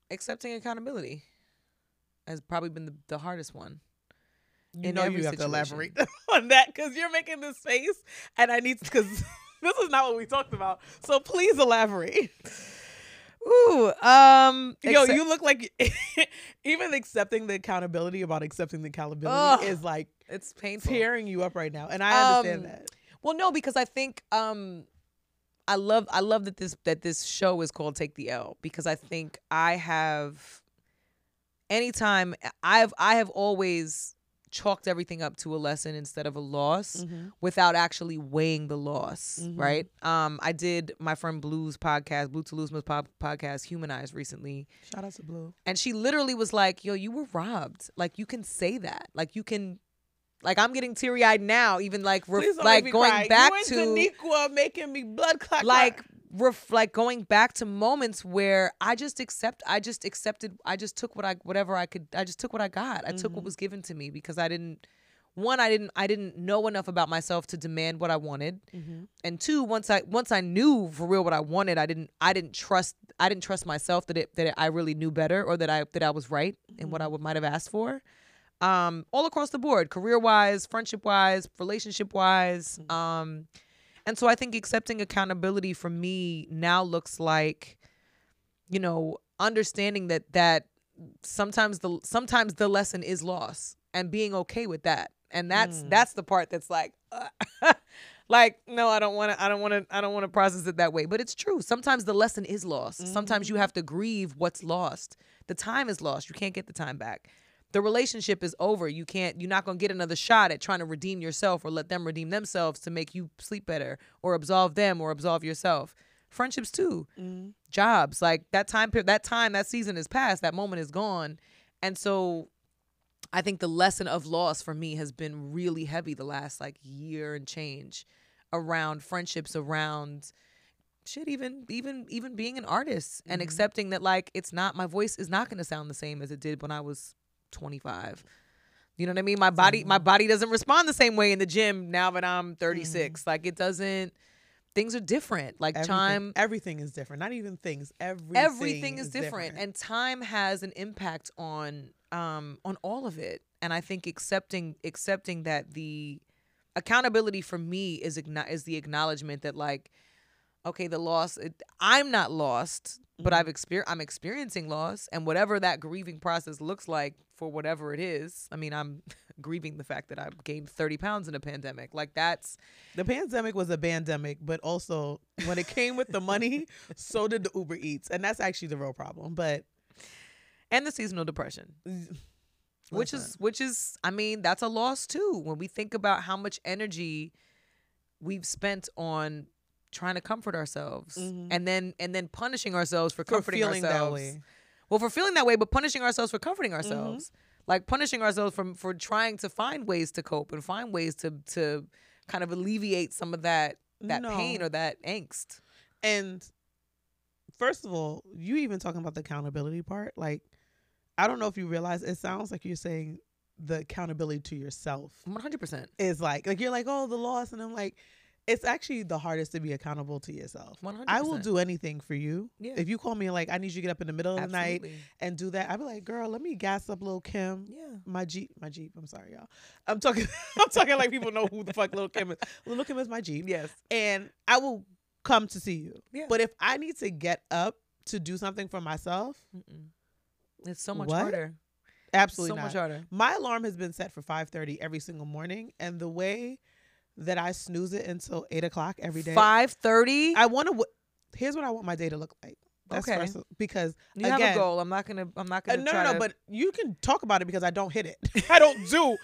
accepting accountability has probably been the, the hardest one. You know you have to elaborate on that because you're making this face, and I need because this is not what we talked about. So please elaborate. Ooh, um, Yo, you look like even accepting the accountability about accepting the accountability Ugh. is like it's painful. tearing you up right now, and I understand Um, that. Well, no, because I think um I love I love that this that this show is called Take the L because I think I have anytime I've I have always chalked everything up to a lesson instead of a loss Mhm. without actually weighing the loss, Mhm. right? Um I did my friend Blue's podcast, Blue Toulouse's pod- podcast Humanized recently Shout out to Blue. and she literally was like, "Yo, you were robbed. Like you can say that. Like you can like I'm getting teary-eyed now even like ref- like going cry. back you and to Daniqua making me blood clot. like. Ref- like going back to moments where I just accept I just accepted I just took what I whatever I could I just took what I got. I took what Mhm. was given to me because I didn't one I didn't I didn't know enough about myself to demand what I wanted. Mhm. And two once I once I knew for real what I wanted, I didn't I didn't trust I didn't trust myself that it that I really knew better or that I that I was right in what I would might have asked for. Um all across the board, career-wise, friendship-wise, relationship-wise, um and so I think accepting accountability for me now looks like, you know, understanding that that sometimes the sometimes the lesson is loss and being okay with that. And that's Mm. that's the part that's like like no, I don't want to I don't want to I don't want to process it that way, but it's true. Sometimes the lesson is lost. Sometimes you have to grieve what's lost. The time is lost. You can't get the time back. The relationship is over. You can't you're not going to get another shot at trying to redeem yourself or let them redeem themselves to make you sleep better or absolve them or absolve yourself. Friendships too. Mhm. Jobs, like that time period, that time, that season is past, that moment is gone. And so I think the lesson of loss for me has been really heavy the last like year and change around friendships, around shit, even even even being an artist and Mhm. accepting that like it's not my voice is not going to sound the same as it did when I was 25. You know what I mean? My body my body doesn't respond the same way in the gym now that I'm 36. Like it doesn't. Things are different. Like Everything, time everything is different. Not even things. Everything. everything is different. and time has an impact on um on all of it and i think accepting accepting that the accountability for me is is the acknowledgement that like okay the loss it, i'm not lost but Mhm. i've exper- i'm experiencing loss and whatever that grieving process looks like for whatever it is i mean i'm grieving the fact that i've gained 30 pounds in a pandemic like that's the pandemic was a pandemic, but also when it came with the money, so did the Uber Eats, and that's actually the real problem. But and the seasonal depression which is which is i mean that's a loss too when we think about how much energy we've spent on trying to comfort ourselves Mhm. and then and then punishing ourselves for for comforting ourselves. Well for feeling that way but punishing ourselves for comforting Mm-hmm. ourselves like punishing ourselves from for trying to find ways to cope and find ways to to kind of alleviate some of that that pain or that angst And first of all, you even talking about the accountability part. Like, I don't know if you realize it sounds like you're saying the accountability to yourself 100% is like like you're like oh the loss and I'm like it's actually the hardest to be accountable to yourself. 100% I will do anything for you. Yeah. If you call me like I need you to get up in the middle of the night and do that, I'd be like, girl, let me gas up little Kim. yeah My Jeep, my Jeep. I'm sorry, y'all. I'm talking. I'm talking like people know who the fuck Little Kim is. Little Kim is my Jeep, yes and I will come to see you. Yeah. But if I need to get up to do something for myself, Mm-mm. it's so much What? harder absolutely so not. much harder My alarm has been set for 5:30 every single morning, and the way that I snooze it until eight o'clock every day, Five thirty. I want to. W- here's what I want my day to look like. That's Okay. first, because You have a goal. I'm not gonna. I'm not Uh, gonna. no, try no, no. to- But you can talk about it because I don't hit it. I don't do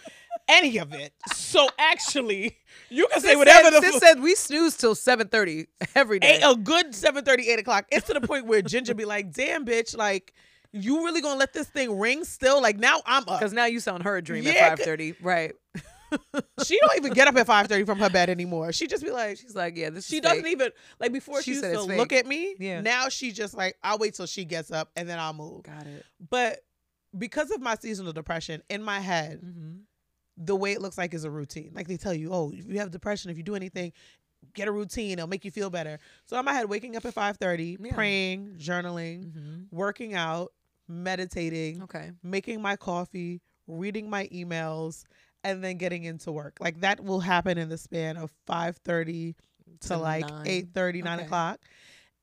any of it. So actually, you can say whatever said, the Sis fuck. said we snooze till seven thirty every day. Eight, a good 7:30, 8 o'clock. It's to the point where Ginger be like, "Damn, bitch! Like, you really gonna let this thing ring still? Like now I'm up. Because now you sound her a dream Yeah, at five thirty. Right. She don't even get up at 5:30 from her bed anymore. She just be like." She's like, yeah, this. She doesn't fake. even like before. She She, used to look fake. at me. Yeah. Now she just like I'll wait till she gets up and then I'll move. Got it. But because of my seasonal depression, in my head, Mm-hmm. the way it looks like is a routine. Like they tell you, oh, if you have depression, if you do anything, get a routine. It'll make you feel better. So in my head, waking up at five thirty, Yeah. praying, journaling, Mm-hmm. working out, meditating, Okay. making my coffee, reading my emails, and then getting into work. Like that will happen in the span of five thirty to, To like nine. eight thirty, nine Okay. o'clock.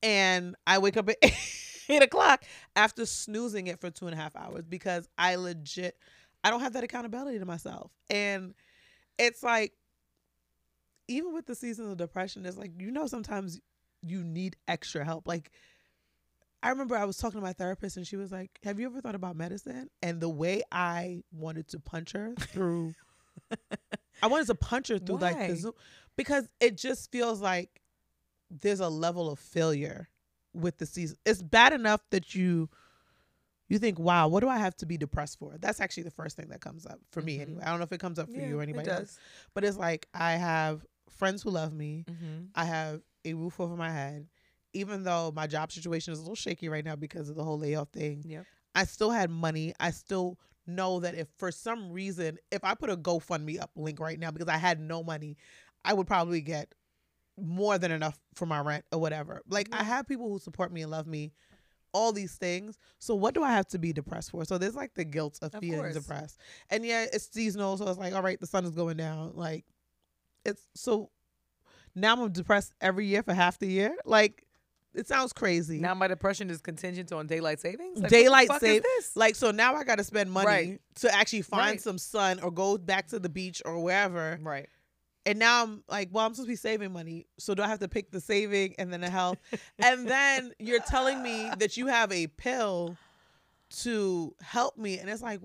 And I wake up at eight o'clock after snoozing it for two and a half hours because I legit I don't have that accountability to myself. And it's like even with the seasonal depression, it's like you know sometimes you need extra help. Like I remember I was talking to my therapist and she was like, Have you ever thought about medicine? And the way I wanted to punch her through I wanted to punch her through like Why? the Zoom because it just feels like there's a level of failure with the season. It's bad enough that you you think, wow, what do I have to be depressed for? That's actually the first thing that comes up for me Mhm. anyway. I don't know if it comes up for you or anybody it else. does. But it's like I have friends who love me. Mm-hmm. I have a roof over my head. Even though my job situation is a little shaky right now because of the whole layoff thing, Yep. I still had money. I still know that if for some reason, if I put a GoFundMe up link right now because I had no money, I would probably get more than enough for my rent or whatever. Like I have people who support me and love me, all these things. So what do I have to be depressed for? So there's like the guilt of, Of feeling course. depressed. And yeah, it's seasonal, so it's like, all right, the sun is going down. Like it's so now I'm depressed every year for half the year. Like it sounds crazy. Now my depression is contingent on daylight savings. Like, Daylight what the fuck save- Like so now I got to spend money Right. to actually find Right. some sun or go back to the beach or wherever. right. And now I'm like, well, I'm supposed to be saving money. So do I have to pick the saving and then the health? and then you're telling me that you have a pill to help me. And it's like,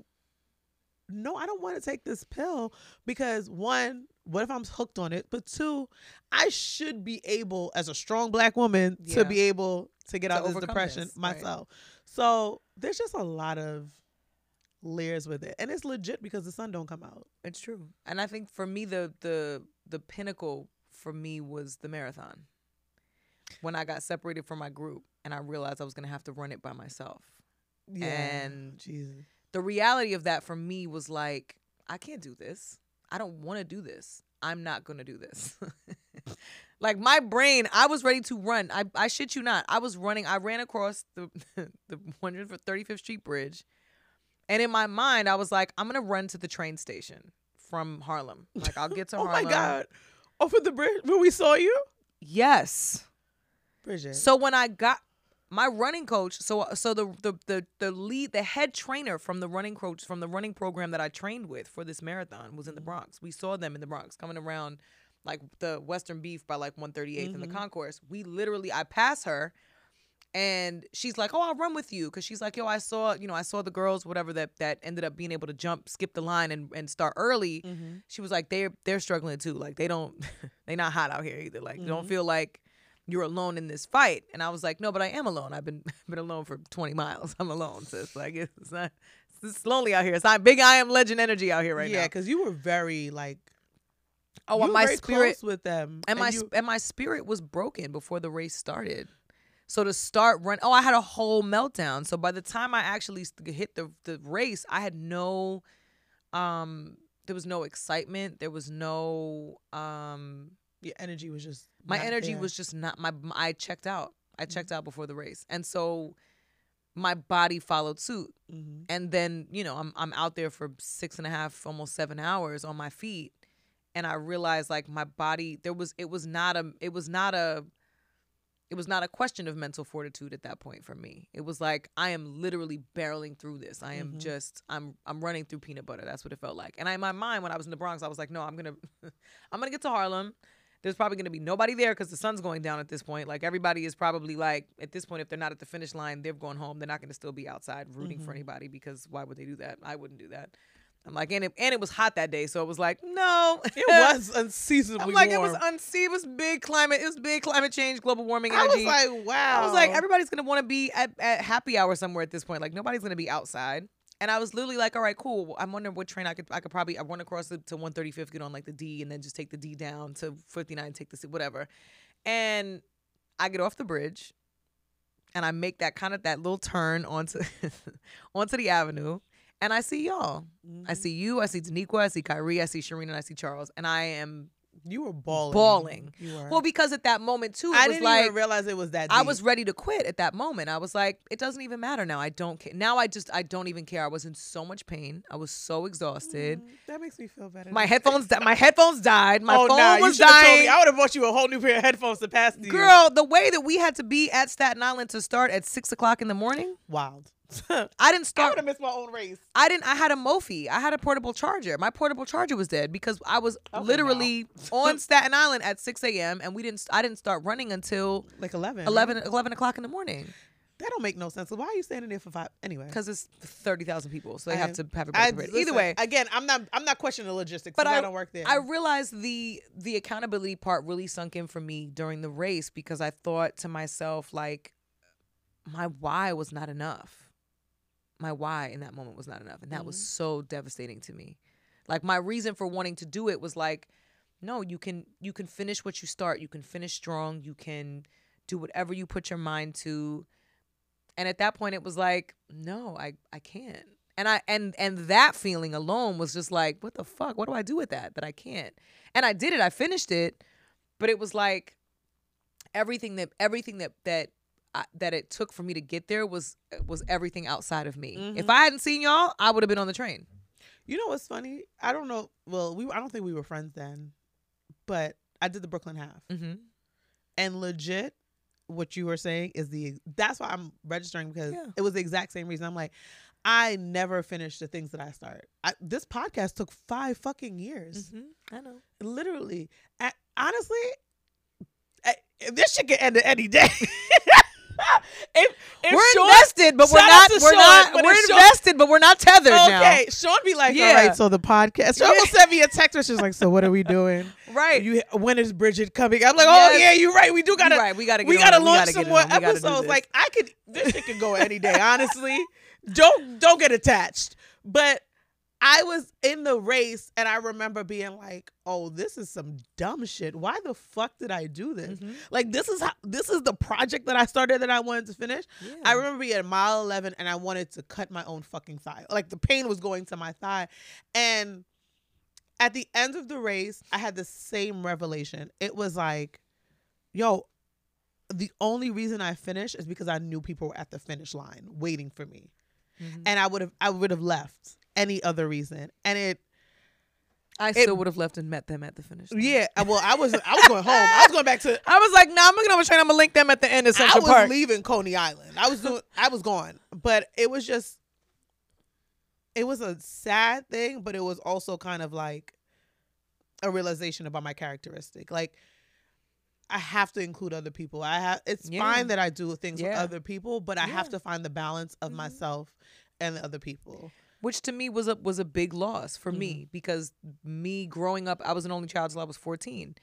no, I don't want to take this pill because one, what if I'm hooked on it? But two, I should be able, as a strong black woman, Yeah. to be able to get To out of this depression this, right. myself. So there's just a lot of layers with it. And it's legit because the sun don't come out. It's true. And I think for me the the the pinnacle for me was the marathon. When I got separated from my group and I realized I was going to have to run it by myself. Yeah. And Jesus. the reality of that for me was like, I can't do this. I don't want to do this. I'm not going to do this. like my brain, I was ready to run. I, I shit you not. I was running. I ran across the the 135th Street Bridge. And in my mind, I was like, I'm going to run to the train station from Harlem. Like I'll get to oh Harlem. Oh my God. Over the bridge where we saw you? Yes. Bridget. So when I got my running coach, so so the the the the lead the head trainer from the running coach from the running program that I trained with for this marathon was in the Bronx. We saw them in the Bronx coming around like the Western Beef by like 138th in the concourse. We literally I pass her and she's like, "Oh, I'll run with you," because she's like, "Yo, I saw, you know, I saw the girls, whatever that that ended up being able to jump, skip the line, and and start early." Mhm. She was like, "They're they're struggling too. Like they don't, they not hot out here either. Like Mm-hmm. don't feel like you're alone in this fight." And I was like, "No, but I am alone. I've been been alone for 20 miles. I'm alone, sis. Like it's not, it's lonely out here. It's not big. I am legend energy out here right yeah, now. Yeah, because you were very like Oh, and my spirit close with them. and my you, and my spirit was broken before the race started. So to start run, oh, I had a whole meltdown. So by the time I actually hit the the race, I had no, um, there was no excitement. There was no, um, your energy was just my energy there. was just not my. I checked out. I checked Mm-hmm. out before the race, and so my body followed suit. Mhm. And then you know I'm I'm out there for six and a half, almost seven hours on my feet, and I realized like my body there was it was not a it was not a it was not a question of mental fortitude at that point for me. It was like I am literally barreling through this. I am Mhm. just I'm I'm running through peanut butter. That's what it felt like. And I, in my mind when I was in the Bronx, I was like, no, I'm gonna I'm gonna get to Harlem. There's probably gonna be nobody there because the sun's going down at this point. Like everybody is probably like at this point, if they're not at the finish line, they're going home. They're not gonna still be outside rooting for Mhm. anybody because why would they do that? I wouldn't do that. I'm like, and it and it was hot that day, so it was like, no, It was unseasonably I'm like, it was warm. unseen. It was big climate. It was big climate change, global warming I was like, wow. I was like, everybody's gonna want to be at, at happy hour somewhere at this point. Like nobody's gonna be outside. And I was literally like, all right, cool. I'm wondering what train I could I could probably I run across it to 135th, get on like the D, and then just take the D down to 59, take the C, whatever. And I get off the bridge, and I make that kind of that little turn onto onto the avenue, and I see y'all. I Mhm. see you. I see Daniqua. I see Kyrie. I see Sharina. And I see Charles. And I am you were bawling. bawling. Were. well because at that moment too, it I was didn't like even realize it was that. I was ready to quit at that moment. I was like, it doesn't even matter now. I don't care. Now I just I don't even care. I was in so much pain. I was so exhausted. Mm, that makes me feel better. My headphones di- my headphones died. My oh, phone nah, was dying. me. I would have bought you a whole new pair of headphones to pass you. Girl, the way that we had to be at Staten Island to start at six o'clock in the morning, wild. I didn't start. I would have missed my own race. I didn't. I had a Mophie. I had a portable charger. My portable charger was dead because I was Okay, literally on Staten Island at six a.m. and we didn't. I didn't start running until Like 11. 11, 11 o'clock in the morning That don't make no sense. Why are you standing there for five? Anyway. because it's thirty thousand people, so they I- have to have. I, break listen, Either way, again, I'm not. I'm not questioning the logistics. But But I, I- don't work there. I realized the the accountability part really sunk in for me during the race because I thought to myself like my why was not enough. My why in that moment was not enough and that was mm-hmm. so devastating to me. Like my reason for wanting to do it was like no, you can you can finish what you start. You can finish strong. You can do whatever you put your mind to. And at that point it was like no, I I can't. And I and and that feeling alone was just like, what the fuck? What do I do with that? That I can't. And I did it. I finished it, but it was like everything that everything that that I, that it took for me to get there was was everything outside of me. If mm-hmm. I hadn't seen y'all, I would have been on the train. You know what's funny? I don't know. Well, we. I don't think we were friends then, but I did the Brooklyn half, Mm-hmm. and legit, what you were saying is the. That's why I'm registering because Yeah. it was the exact same reason. I'm like, I never finished the things that I start. I, this podcast took five fucking years, mm-hmm. I know. literally. A- honestly, I- this shit could end at any day. if, if we're Sean- invested, but we're not. We're Sean, not. We're if Sean- invested, but we're not tethered now. Okay, Sean be like, Yeah. right, so the podcast. Sean will send me a text message like, so what are we doing? Right. You, when is Bridget coming? I'm like, oh Yes. yeah, you're right. We do gotta, right. We gotta. Get we gotta. We launch gotta some more on. We episodes. Like I could, this shit could go any day. Honestly, don't don't get attached. But I was in the race and I remember being like, "Oh, this is some dumb shit. Why the fuck did I do this? Mhm. Like this is how this is the project that I started that I wanted to finish." Yeah. I remember being at mile 11 and I wanted to cut my own fucking thigh. Like the pain was going to my thigh. And at the end of the race, I had the same revelation. It was like, yo, the only reason I finished is because I knew people were at the finish line waiting for me. Mhm. And I would have I would have left any other reason. And it I still would have left and met them at the finish. line. yeah, well, I was I was going home. I was going back to I was like, nah, I'm gonna train. I'm gonna link them at the end of I was Park. leaving Coney Island. I was doing I was gone. But it was just it was a sad thing, but it was also kind of like a realization about my characteristic. Like I have to include other people. I have it's Yeah. fine that I do things with other people, but I have to find the balance of Mhm. myself and the other people. Which to me was a was a big loss for Mm-hmm. me because me growing up, I was an only child till I was 14.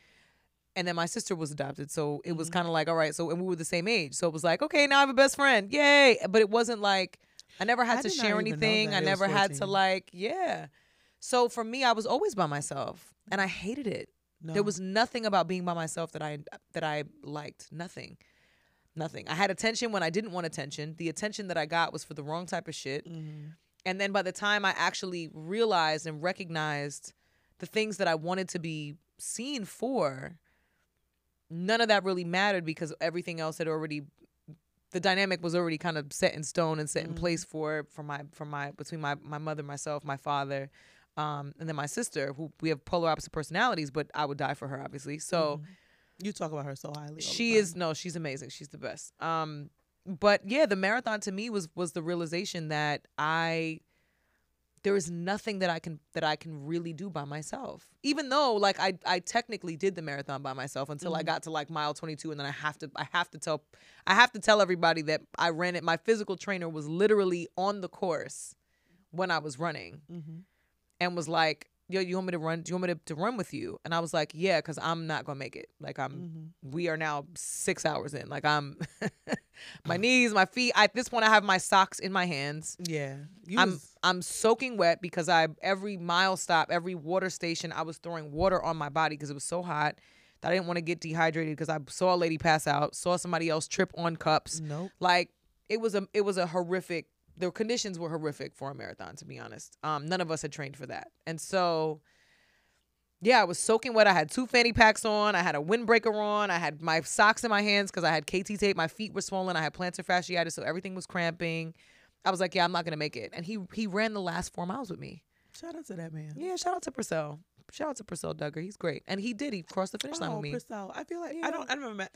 And then my sister was adopted. So it was Mhm. kind of like, all right, so and we were the same age. So it was like, okay, now I have a best friend. Yay. But it wasn't like I never had I to share anything. I never had to like, yeah. So for me, I was always by myself. And I hated it. No. There was nothing about being by myself that I that I liked. Nothing. Nothing. I had attention when I didn't want attention. The attention that I got was for the wrong type of shit. Mhm. And then by the time I actually realized and recognized the things that I wanted to be seen for, none of that really mattered because everything else had already the dynamic was already kind of set in stone and set in Mhm. place for for my for my between my my mother, myself, my father, um, and then my sister, who we have polar opposite personalities, but I would die for her, obviously. So Mhm. you talk about her so highly. she is no she's amazing she's the best um but yeah the marathon to me was was the realization that i there is nothing that i can that i can really do by myself even though like i i technically did the marathon by myself until i Mhm. got to like mile 22 and then i have to i have to tell i have to tell everybody that i ran it my physical trainer was literally on the course when i was running Mhm. and was like yo you want me to run do you want me to, to run with you and i was like yeah because i'm not gonna make it like i'm Mhm. we are now six hours in. Like I'm, my knees, my feet. I, at this point, I have my socks in my hands. Yeah. You I'm was- I'm soaking wet because I every mile stop, every water station, I was throwing water on my body because it was so hot that I didn't want to get dehydrated because I saw a lady pass out, saw somebody else trip on cups. nope. Like it was a it was a horrific. The conditions were horrific for a marathon, to be honest. Um, none of us had trained for that, and so yeah, I was soaking wet. I had two fanny packs on. I had a windbreaker on. I had my socks in my hands because I had KT tape. My feet were swollen. I had plantar fasciitis, so everything was cramping. I was like, yeah, I'm not gonna make it. And he he ran the last four miles with me. Shout out to that man. Yeah, shout out to Purcell. Shout out to Purcell Duggar. He's great, and he did. He crossed the finish line Oh, with me. Purcell. I feel like Yeah. I don't. I never met.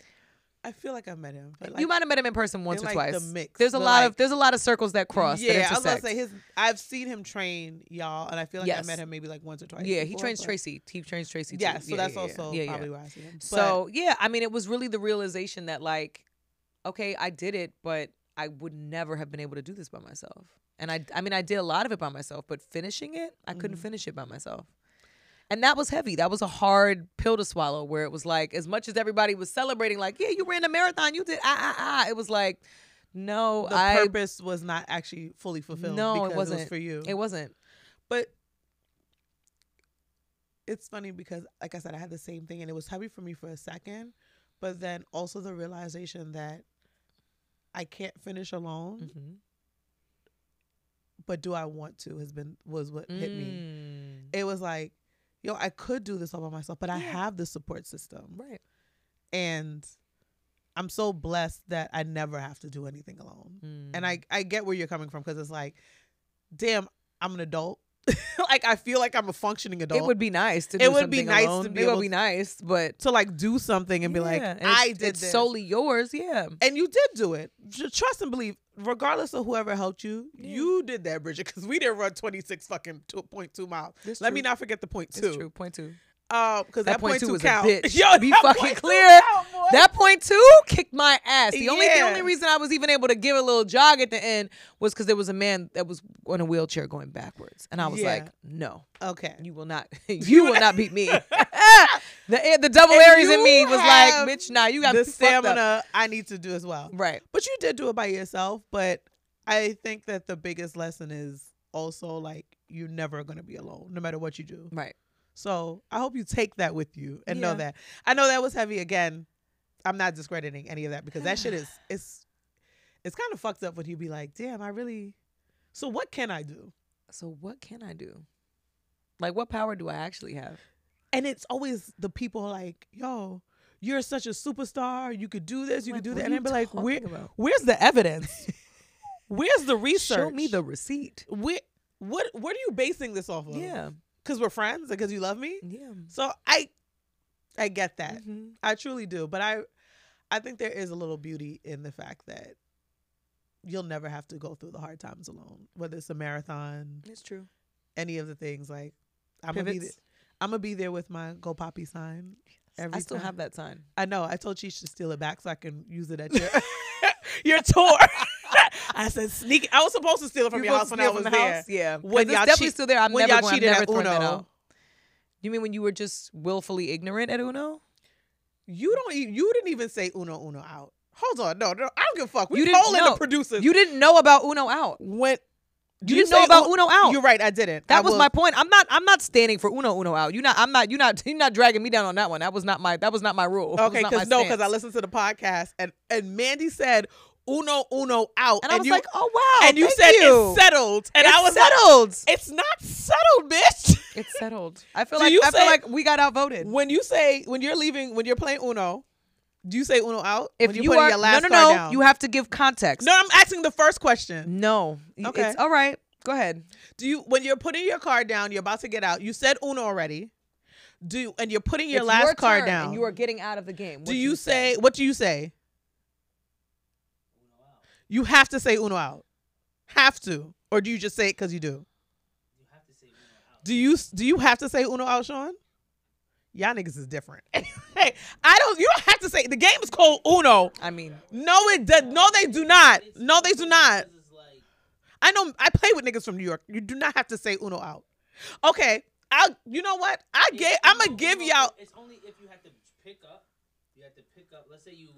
I feel like I met him. Like, you might have met him in person once or like the twice. mix, there's a lot like- of there's a lot of circles that cross. that Yeah, I was gonna say his. I've seen him train y'all, and I feel like I met him maybe like once or twice. Yeah, he before, trains but- Tracy. He trains Tracy. Yeah, too. so that's yeah, yeah, also yeah, yeah. probably why I see him. But So yeah, I mean, it was really the realization that like, okay, I did it, but I would never have been able to do this by myself. And I, I mean, I did a lot of it by myself, but finishing it, I couldn't Mhm. finish it by myself. And that was heavy. That was a hard pill to swallow. Where it was like, as much as everybody was celebrating, like, yeah, you ran a marathon, you did ah ah ah. It was like, no, the I. purpose was not actually fully fulfilled. No, it because It wasn't. was for you. It wasn't. But it's funny because, like I said, I had the same thing, and it was heavy for me for a second, but then also the realization that I can't finish alone. hmm But do I want to? Has been was what hit me. Mm. It was like, yo, I could do this all by myself, but I have the support system, Right. and I'm so blessed that I never have to do anything alone. And Mm. I I get where you're coming from because it's like, damn, I'm an adult. like I feel like I'm a functioning adult. It would be nice to. It would be nice to be It would be nice, but to like do something and be like, Yeah, I did it's this. solely yours. Yeah. and you did do it. Trust and believe, regardless of whoever helped you, Yeah. you did that, Bridget. Because we didn't run 26 fucking two, point two miles. That's Let me not forget the point It's two. true. Point two. Um, because That that, point point two was a bitch. Yo, Be fucking clear. count. That point two kicked my ass. The only the only reason I was even able to give a little jog at the end was because there was a man that was on a wheelchair going backwards, and I was Yeah. like, "No, okay. you will not. you will not beat me." the the double Aries in me was like, "Bitch, nah, you got the fucked up." stamina I need to do as well. Right. But you did do it by yourself. But I think that the biggest lesson is also like you're never gonna be alone, no matter what you do. Right. So I hope you take that with you and know that. I know that was heavy again. I'm not discrediting any of that because that shit is it's it's kind of fucked up when you be like, damn, I really. So what can I do? So what can I do? Like, what power do I actually have? And it's always the people like, yo, you're such a superstar. You could do this. You Like, could do that. And I'd be like, where, about? where's the evidence? where's the research? Show me the receipt. Where, what what are you basing this off of? Yeah. Because we're friends and because you love me. Yeah. So I, I get that. Mhm. I truly do. But I, I think there is a little beauty in the fact that you'll never have to go through the hard times alone. Whether it's a marathon, It's true. any of the things like I'm gonna be. Pivots. There, I'm gonna be there with my Go Poppy sign. Every I still time. have that sign. I know. I told she should steal it back so I can use it at your your tour. I said sneak. I was supposed to steal it from You're your house when I was the there. house? Yeah. When y'all definitely cheat- still there. I'm when never y'all going, I'm cheated never at Uno. out. You mean when you were just willfully ignorant at Uno? You don't. You didn't even say Uno Uno out. Hold on. No, no. I don't give a fuck. We You didn't- no. the producers. You didn't know about Uno out. when You didn't know about Uno out. You're right. I didn't. That I was will- my point. I'm not. I'm not standing for Uno Uno out. You not. I'm not. You not. You're not dragging me down on that one. That was not my. That was not my rule. Okay, because no, because I listened to the podcast and and Mandii said Uno Uno out, And I was you, like, oh wow. and you said you. it's settled, and It's I was like, settled. it's not settled, bitch. it's settled. I feel Do like. you I feel like we got outvoted. when you say when you're leaving when you're playing Uno, do you say Uno out? If you you're putting your last no, no, card no, down? you have to give context. no, I'm asking the first question. No. Okay. It's all right. Go ahead. Do you when you're putting your card down, you're about to get out. You said Uno already. Do and you're putting your It's last your card down. And you are getting out of the game. What do you say what do you say? You have to say Uno out. Have to, or do you just say it because you do? You have to say uno out. Do you do you have to say Uno out, Sean? Y'all niggas is different. hey, I don't. You don't have to say the game is called Uno. I mean, No, it does. No, they do not. No, they do not. I know. I play with niggas from New York. You do not have to say Uno out. Okay. I. You know what? I get. I'm gonna give y'all. It's only if you have to pick up. You have to pick up. Let's say you.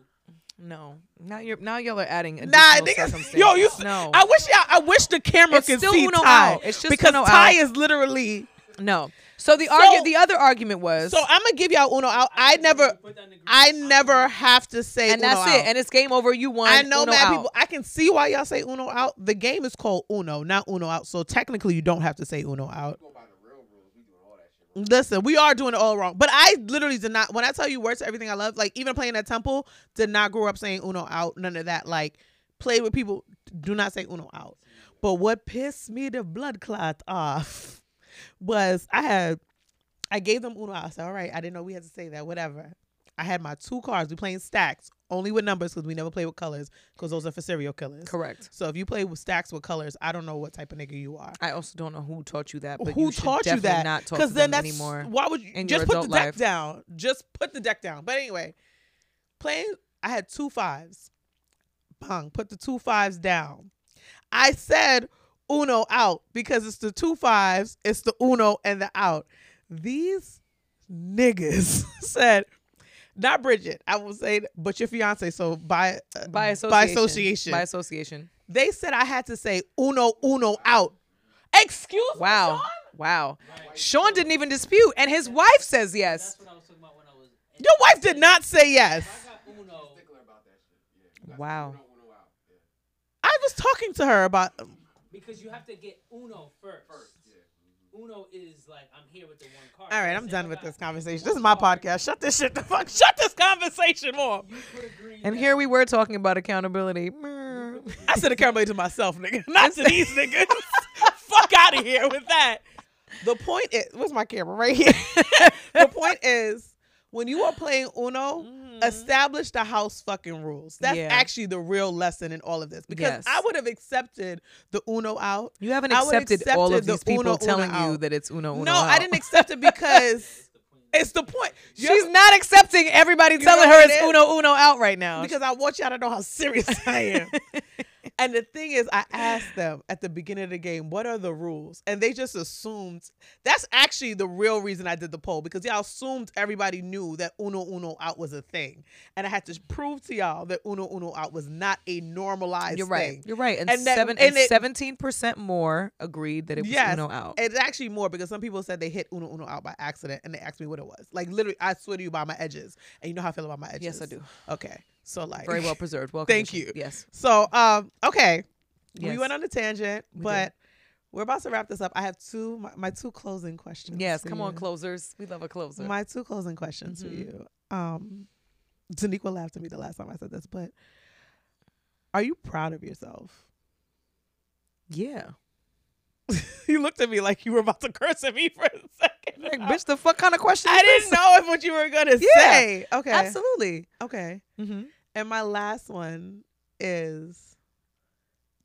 No. Now you're now y'all are adding Nah, niggas. Yo, you. no. I wish y'all. I wish the camera It's could still see Uno Ty out. It's just because Uno Ty out. is literally. no. So the So- argu- the other argument was So I'm gonna give y'all Uno out. I never. Put that in the group. I never have to say and Uno that's out. it. And it's game over. You won. I know Uno mad out. people. I can see why y'all say Uno out. The game is called Uno, not Uno out. So technically, you don't have to say Uno out. Listen, we are doing it all wrong. But I literally did not. When I tell you words to everything I love, like even playing at Temple, did not grow up saying Uno out. None of that. Like play with people. Do not say Uno out. But what pissed me the blood clot off was I had I gave them Uno out. I said, all right, I didn't know we had to say that. Whatever. I had my two cards. We playing stacks only with numbers because we never play with colors because those are for serial killers. Correct. So if you play with stacks with colors, I don't know what type of nigga you are. I also don't know who taught you that, but Who you taught you that? not Because then that's anymore. why would you just put the deck life. down? Just put the deck down. But anyway, playing. I had two fives. Bang. Put the two fives down. I said Uno out because it's the two fives. It's the Uno and the out. These niggas said. Not Bridget, I will say, but your fiance. So by uh, By association. by association, By association. they said I had to say uno uno out. Excuse Wow. me, Sean? Wow. Sean didn't even dispute, and his wife says yes. That's what I was talking about when I was. Your wife did not say yes. I got Uno. Wow. I was talking to her about. Because you have to get Uno first. Uno is like I'm here with the one card. All right, I'm done with this conversation. This is my podcast. Shut this shit the fuck. Shut this conversation off. You could agree And here we were talking about accountability. I said accountability to myself, nigga, not to these niggas. fuck out of here with that. The point is, where's my camera? Right here. the point is, when you are playing Uno, mm-hmm. establish the house fucking rules. That's Yeah. actually the real lesson in all of this. Because Yes. I would have accepted the Uno out. You haven't would've accepted all of accepted the these people Uno, Uno telling you that it's Uno Uno. no, out. I didn't accept it because it's the point. She's not accepting everybody telling her it's is? Uno Uno out right now. because I want y'all to know how serious I am. And the thing is, I asked them at the beginning of the game, what are the rules? And they just assumed that's actually the real reason I did the poll because y'all assumed everybody knew that Uno Uno out was a thing. And I had to prove to y'all that Uno Uno out was not a normalized You're right. thing. You're right. And, And that- seven and and it- seventeen percent more agreed that it was Yes, Uno out. It's actually more because some people said they hit Uno Uno out by accident and they asked me what it was. Like literally, I swear to you by my edges. And you know how I feel about my edges. Yes, I do. Okay. So like Very well preserved. Well Thank you. Yes. So um okay. We went on a tangent, We did. but we're about to wrap this up. I have two my, my two closing questions. Yes. for Come on, closers. We love a closer. My two closing questions for Mhm. you. Um Daniqua laughed at me the last time I said this, but are you proud of yourself? yeah. you looked at me like you were about to curse at me for a second. Like, bitch, the fuck kind of question? I didn't know if what you were gonna Yeah, say. Okay. Absolutely. Okay. Mm-hmm. And my last one is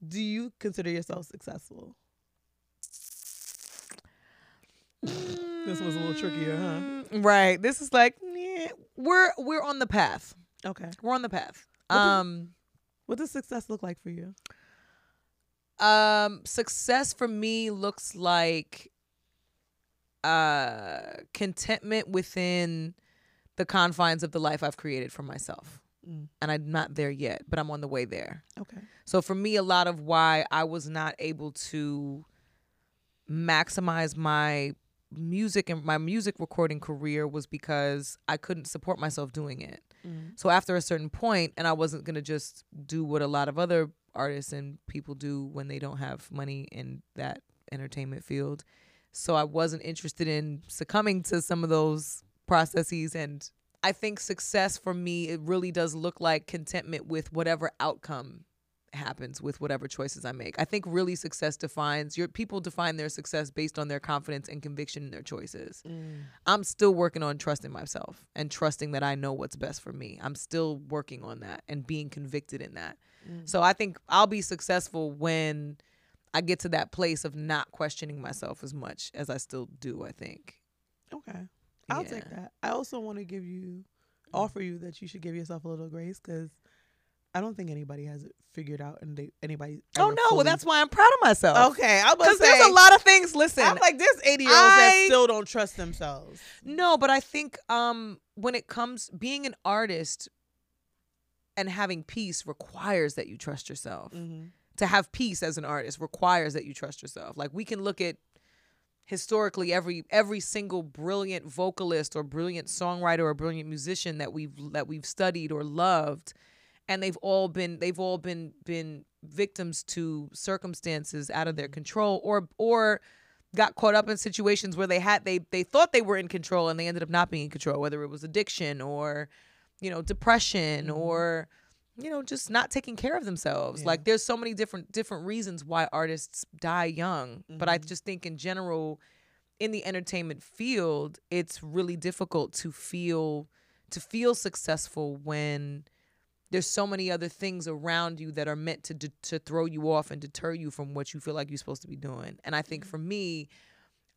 do you consider yourself successful? This was a little trickier, huh? Mm, Right. This is like yeah, we're we're on the path. Okay. We're on the path. What does- Um What does success look like for you? um success for me looks like uh contentment within the confines of the life I've created for myself. Mm. And I'm not there yet, but I'm on the way there. Okay. So for me, a lot of why I was not able to maximize my music and my music recording career was because I couldn't support myself doing it. Mm. So after a certain point, and I wasn't gonna just do what a lot of other artists and people do when they don't have money in that entertainment field. So I wasn't interested in succumbing to some of those processes and I think success for me it really does look like contentment with whatever outcome happens with whatever choices I make. I think really success defines your people define their success based on their confidence and conviction in their choices. Mm. I'm still working on trusting myself and trusting that I know what's best for me. I'm still working on that and being convicted in that. Mm. So I think I'll be successful when I get to that place of not questioning myself as much as I still do, I think. Okay. I'll Yeah. take that. I also want to give you, offer you that you should give yourself a little grace because I don't think anybody has it figured out and they, anybody. Oh no, well that's why I'm proud of myself. Okay. I'm Because because there's a lot of things. Listen, I'm like, there's 80 year olds that still don't trust themselves. No, but I think um when it comes being an artist and having peace requires that you trust yourself. Mm-hmm. To have peace as an artist requires that you trust yourself. Like we can look at historically every every single brilliant vocalist or brilliant songwriter or brilliant musician that we've that we've studied or loved and they've all been they've all been been victims to circumstances out of their control or or got caught up in situations where they had they they thought they were in control and they ended up not being in control whether it was addiction or you know depression Mhm. or you know just not taking care of themselves Yeah. like there's so many different different reasons why artists die young but i Mhm. just think in general in the entertainment field it's really difficult to feel to feel successful when there's so many other things around you that are meant to de- to throw you off and deter you from what you feel like you're supposed to be doing. And I think for me,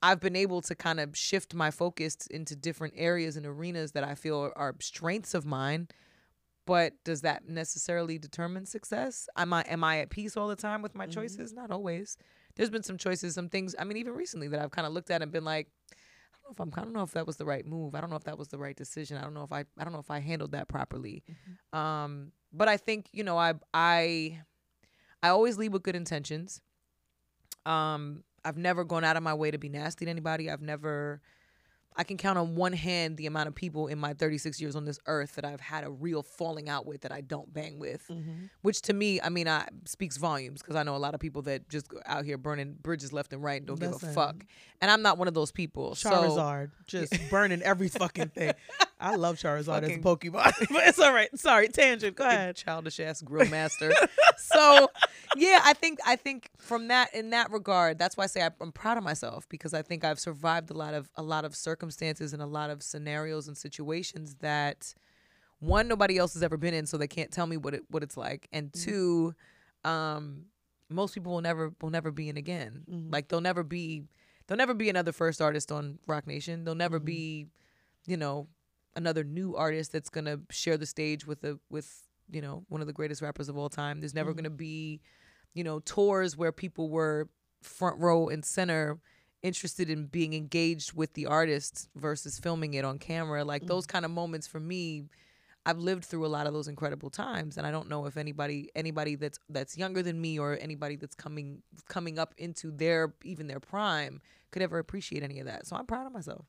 I've been able to kind of shift my focus into different areas and arenas that I feel are strengths of mine. But does that necessarily determine success? Am I am I at peace all the time with my Mhm. choices? Not always. There's been some choices, some things. I mean, even recently that I've kind of looked at and been like, I don't know if I'm. I don't know if that was the right move. I don't know if that was the right decision. I don't know if I. I don't know if I handled that properly. Um, but I think you know I I I always lead with good intentions. Um, I've never gone out of my way to be nasty to anybody. I've never. I can count on one hand the amount of people in my 36 years on this earth that I've had a real falling out with that I don't bang with. Mm-hmm. Which to me, I mean, I speaks volumes because I know a lot of people that just go out here burning bridges left and right and don't give a fuck. And I'm not one of those people. So Charizard just burning every fucking thing. I love Charizard as a Pokemon, but it's all right. Sorry, tangent. Go ahead. childish ass grill master. so yeah, I think I think from that in that regard, that's why I say I'm proud of myself because I think I've survived a lot of a lot of circumstances and a lot of scenarios and situations that one nobody else has ever been in, so they can't tell me what it what it's like, and Mhm. two, um, most people will never will never be in again. Mhm. Like they'll never be they'll never be another first artist on Roc Nation. they'll never Mhm. be, you know, another new artist that's gonna share the stage with a with you know one of the greatest rappers of all time. There's never Mhm. gonna be you know, tours where people were front row and center interested in being engaged with the artist versus filming it on camera. Like mm. those kind of moments for me, I've lived through a lot of those incredible times and I don't know if anybody anybody that's that's younger than me or anybody that's coming coming up into their even their prime could ever appreciate any of that. So I'm proud of myself.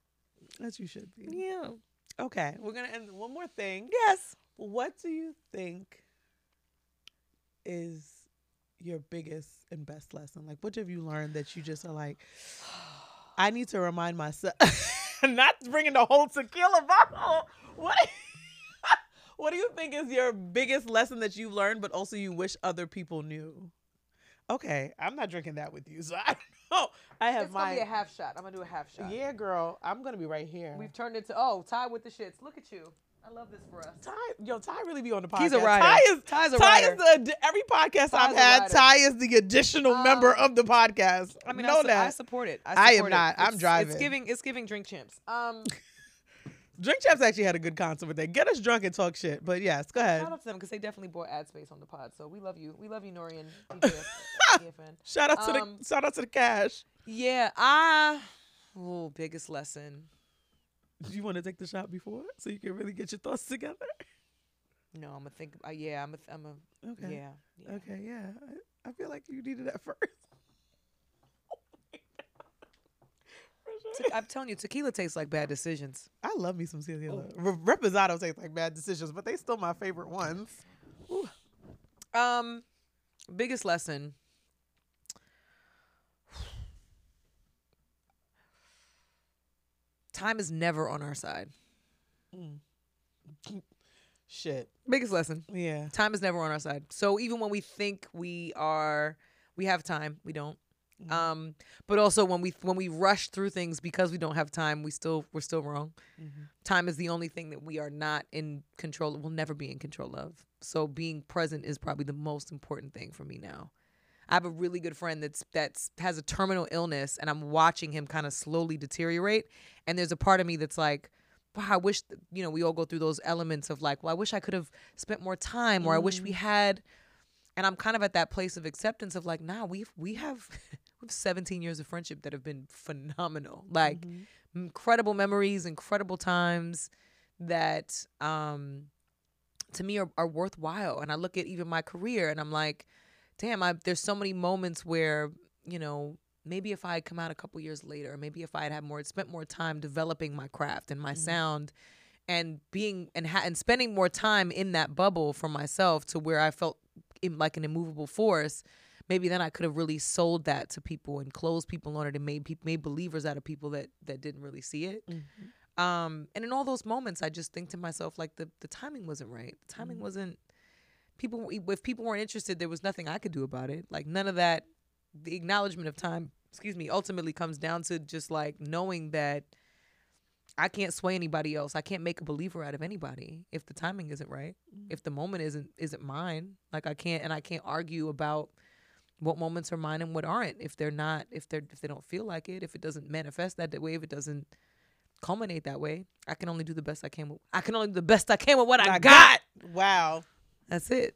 As you should be. Yeah. Okay, we're gonna end one more thing. Yes. What do you think is your biggest and best lesson? Like, what have you learned that you just are like, I need to remind myself, not bringing the whole tequila bottle. What? what do you think is your biggest lesson that you've learned, but also you wish other people knew? Okay, I'm not drinking that with you, so I don't know. I have It's gonna my be a half shot. I'm gonna do a half shot. yeah, girl. I'm gonna be right here. We've turned into oh, Ty with the shits. Look at you. I love this for us. Ty, yo, Ty really be on the podcast. He's a rider. Ty is Ty's a Ty rider. is the every podcast I've had. Ty is the additional member Um, of the podcast. I mean, know I, su- that. I support it. I I, am support not. It. I'm driving. It's giving. It's giving drink champs. Um, Drink Champs actually had a good concert with that. Get us drunk and talk shit. But yes, go ahead. shout out to them because they definitely bought ad space on the pod. So we love you. We love you, N.O.R.E. and Shout out to Um, the shout out to the cash. Yeah, I. Oh, biggest lesson. Do you want to take the shot before so you can really get your thoughts together? No, I'm gonna think. Uh, yeah, I'm a. I'm a. Okay. Yeah. yeah. Okay. Yeah. I, I feel like you needed that first. I'm telling you, tequila tastes like bad decisions. I love me some tequila. Oh. Re- Reposado tastes like bad decisions, but they still my favorite ones. Um, biggest lesson. Time is never on our side. Mm. Shit. Biggest lesson. Yeah. Time is never on our side. So even when we think we are, we have time, we don't. Mm-hmm. Um, but also when we when we rush through things because we don't have time, we still we're still wrong. Mm-hmm. Time is the only thing that we are not in control. We'll never be in control of. So being present is probably the most important thing for me now. I have a really good friend that's that's has a terminal illness, and I'm watching him kind of slowly deteriorate. And there's a part of me that's like, wow, I wish you know we all go through those elements of like, well, I wish I could have spent more time, or I wish we had. And I'm kind of at that place of acceptance of like, nah, we've we have we have 17 years of friendship that have been phenomenal, like incredible memories, incredible times that um to me are, are worthwhile. And I look at even my career and I'm like, damn, I, there's so many moments where, you know, maybe if I had come out a couple years later, maybe if I had had more, spent more time developing my craft and my mm-hmm. sound and being and, ha- and spending more time in that bubble for myself to where I felt im- like an immovable force, maybe then I could have really sold that to people and closed people on it and made people made believers out of people that that didn't really see it. Mm-hmm. Um, and in all those moments, I just think to myself like the the timing wasn't right. The timing mm-hmm. wasn't. People, if people weren't interested, there was nothing I could do about it. Like none of that. The acknowledgement of time, excuse me, ultimately comes down to just like knowing that I can't sway anybody else. I can't make a believer out of anybody if the timing isn't right. Mm-hmm. If the moment isn't isn't mine, like I can't and I can't argue about what moments are mine and what aren't if they're not if they're if they don't feel like it, if it doesn't manifest that way, if it doesn't culminate that way. I can only do the best I can with I can only do the best I can with what I, got. Wow. That's it.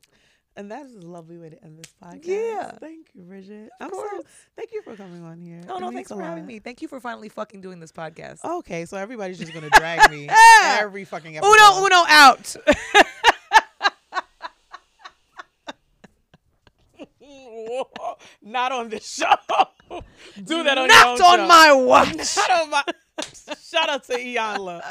And that is a lovely way to end this podcast. Yeah. Thank you, Bridget. I'm course. so thank you for coming on here. Oh, no, It no, thanks for having me. Thank you for finally fucking doing this podcast. Okay, so everybody's just gonna drag me every fucking episode. Uno, uno out. Not on this show. Do that on Not your own on show. my watch. Not on my. Shout out to Iyanla.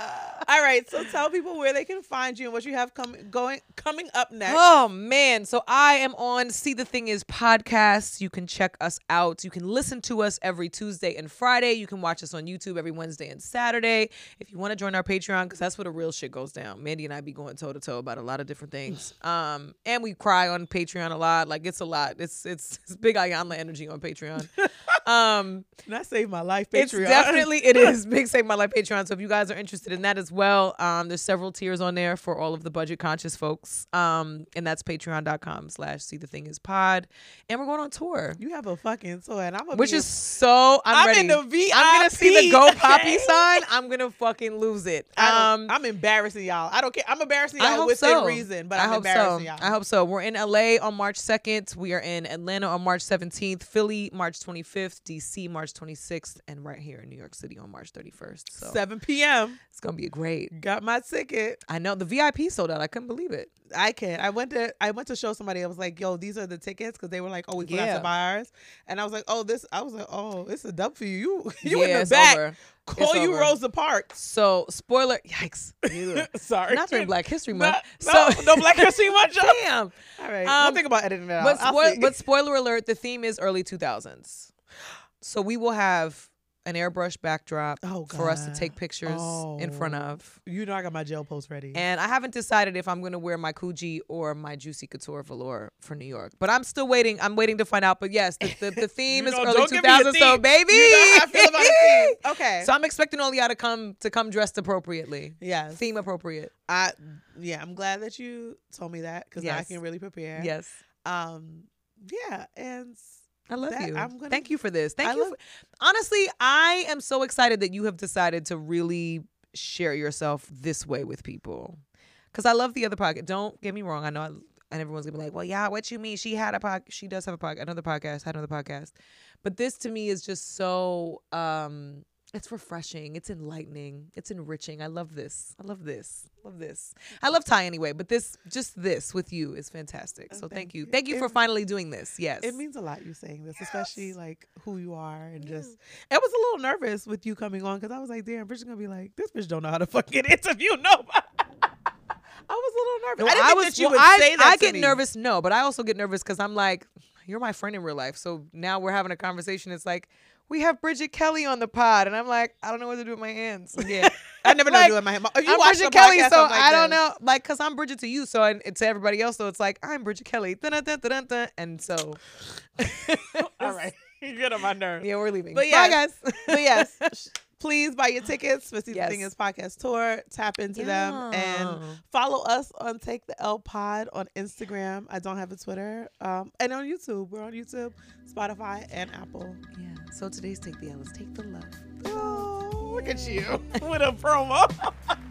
All right, so tell people where they can find you and what you have coming going coming up next. Oh man, so I am on See the Thing Is podcast. You can check us out. You can listen to us every Tuesday and Friday. You can watch us on YouTube every Wednesday and Saturday. If you want to join our Patreon, because that's where the real shit goes down. Mandii and I be going toe to toe about a lot of different things. Um, and we cry on Patreon a lot. Like it's a lot. It's it's, it's big Iyanla energy on Patreon. Um, And I saved my life. it's Patreon. definitely it is big save my life Patreon. So if you guys are interested in that as well. Um, there's several tiers on there for all of the budget conscious folks. Um, and that's patreon.com slash see the thing is pod. And we're going on tour. You have a fucking tour, and I'm a Which is so I'm, I'm ready. in the VIP. I'm gonna see the go poppy sign. I'm gonna fucking lose it. Um, I'm embarrassing y'all. I don't care. I'm embarrassing y'all hope within so. reason, but I I'm hope so. embarrassing y'all. I hope so. We're in LA on March 2nd. We are in Atlanta on March 17th, Philly March 25th, DC March 26th, and right here in New York City on March 31st. So 7 p.m. it's gonna be great. Got my ticket. I know the VIP sold out. I couldn't believe it. I can. I went to I went to show somebody. I was like, "Yo, these are the tickets," because they were like, "Oh, we forgot Yeah. to buy ours." And I was like, "Oh, this." I was like, "Oh, it's a dub for you. You you in the back. over. Call It's you over. Rosa Parks." So spoiler. Yikes. Sorry, Not during Black History Month. no, so no Black History Month. Damn. All right, Um, we'll think about editing it out. But, spoil- but spoiler alert, the theme is early 2000s. So we will have an airbrush backdrop Oh, for us to take pictures in front Oh. of. you know, I got my gel post ready. And I haven't decided if I'm going to wear my Coogi or my Juicy Couture velour for New York. But I'm still waiting. I'm waiting to find out. But yes, the, the, the theme is know, early don't give me a 2000s. So baby, You know how I feel about a theme. Okay. So I'm expecting all y'all to come to come dressed appropriately, yes. theme appropriate. I yeah, I'm glad that you told me that because I can really prepare. Yes. Um. Yeah, and I love That- you. I'm gonna- Thank you for this. Thank I you. love- for, honestly, I am so excited that you have decided to really share yourself this way with people. Because I love the other podcast. Don't get me wrong. I know, I, and everyone's gonna be like, "Well, yeah, what you mean? She had a pod. She does have a pod. Another podcast. Had another podcast." But this to me is just so. um it's refreshing. It's enlightening. It's enriching. I love this. I love this. Love this. I love Ty anyway, but this, just this with you is fantastic. Oh, So thank thank you. you. Thank you for finally doing this. Yes. it means a lot you saying this, especially like who you are and Yeah. just. I was a little nervous with you coming on because I was like, "Damn, Bridget's gonna be like, this bitch don't know how to fucking interview nobody." I was a little nervous. No, I didn't think was, that you well, would I, say that I to get me. nervous, no, but I also get nervous because I'm like, you're my friend in real life. So now we're having a conversation. It's like, we have Bridget Kelly on the pod. And I'm like, I don't know what to do with my hands. Yeah, I never know Like, to do with my hands. You I'm Bridget Kelly, so like I don't know. Like, because I'm Bridget to you, so and to everybody else, so it's like, I'm Bridget Kelly. And so, All right, you get on my nerves. yeah, we're leaving. But Bye, guys. but yes, please buy your tickets for See Yes. the Thing is Podcast Tour. Tap into them and follow us on Take the L Pod on Instagram. I don't have a Twitter. Um, and on YouTube. We're on YouTube, Spotify, and Apple. Yeah. So today's Take the L is Take the Love. Oh, look at you with a promo.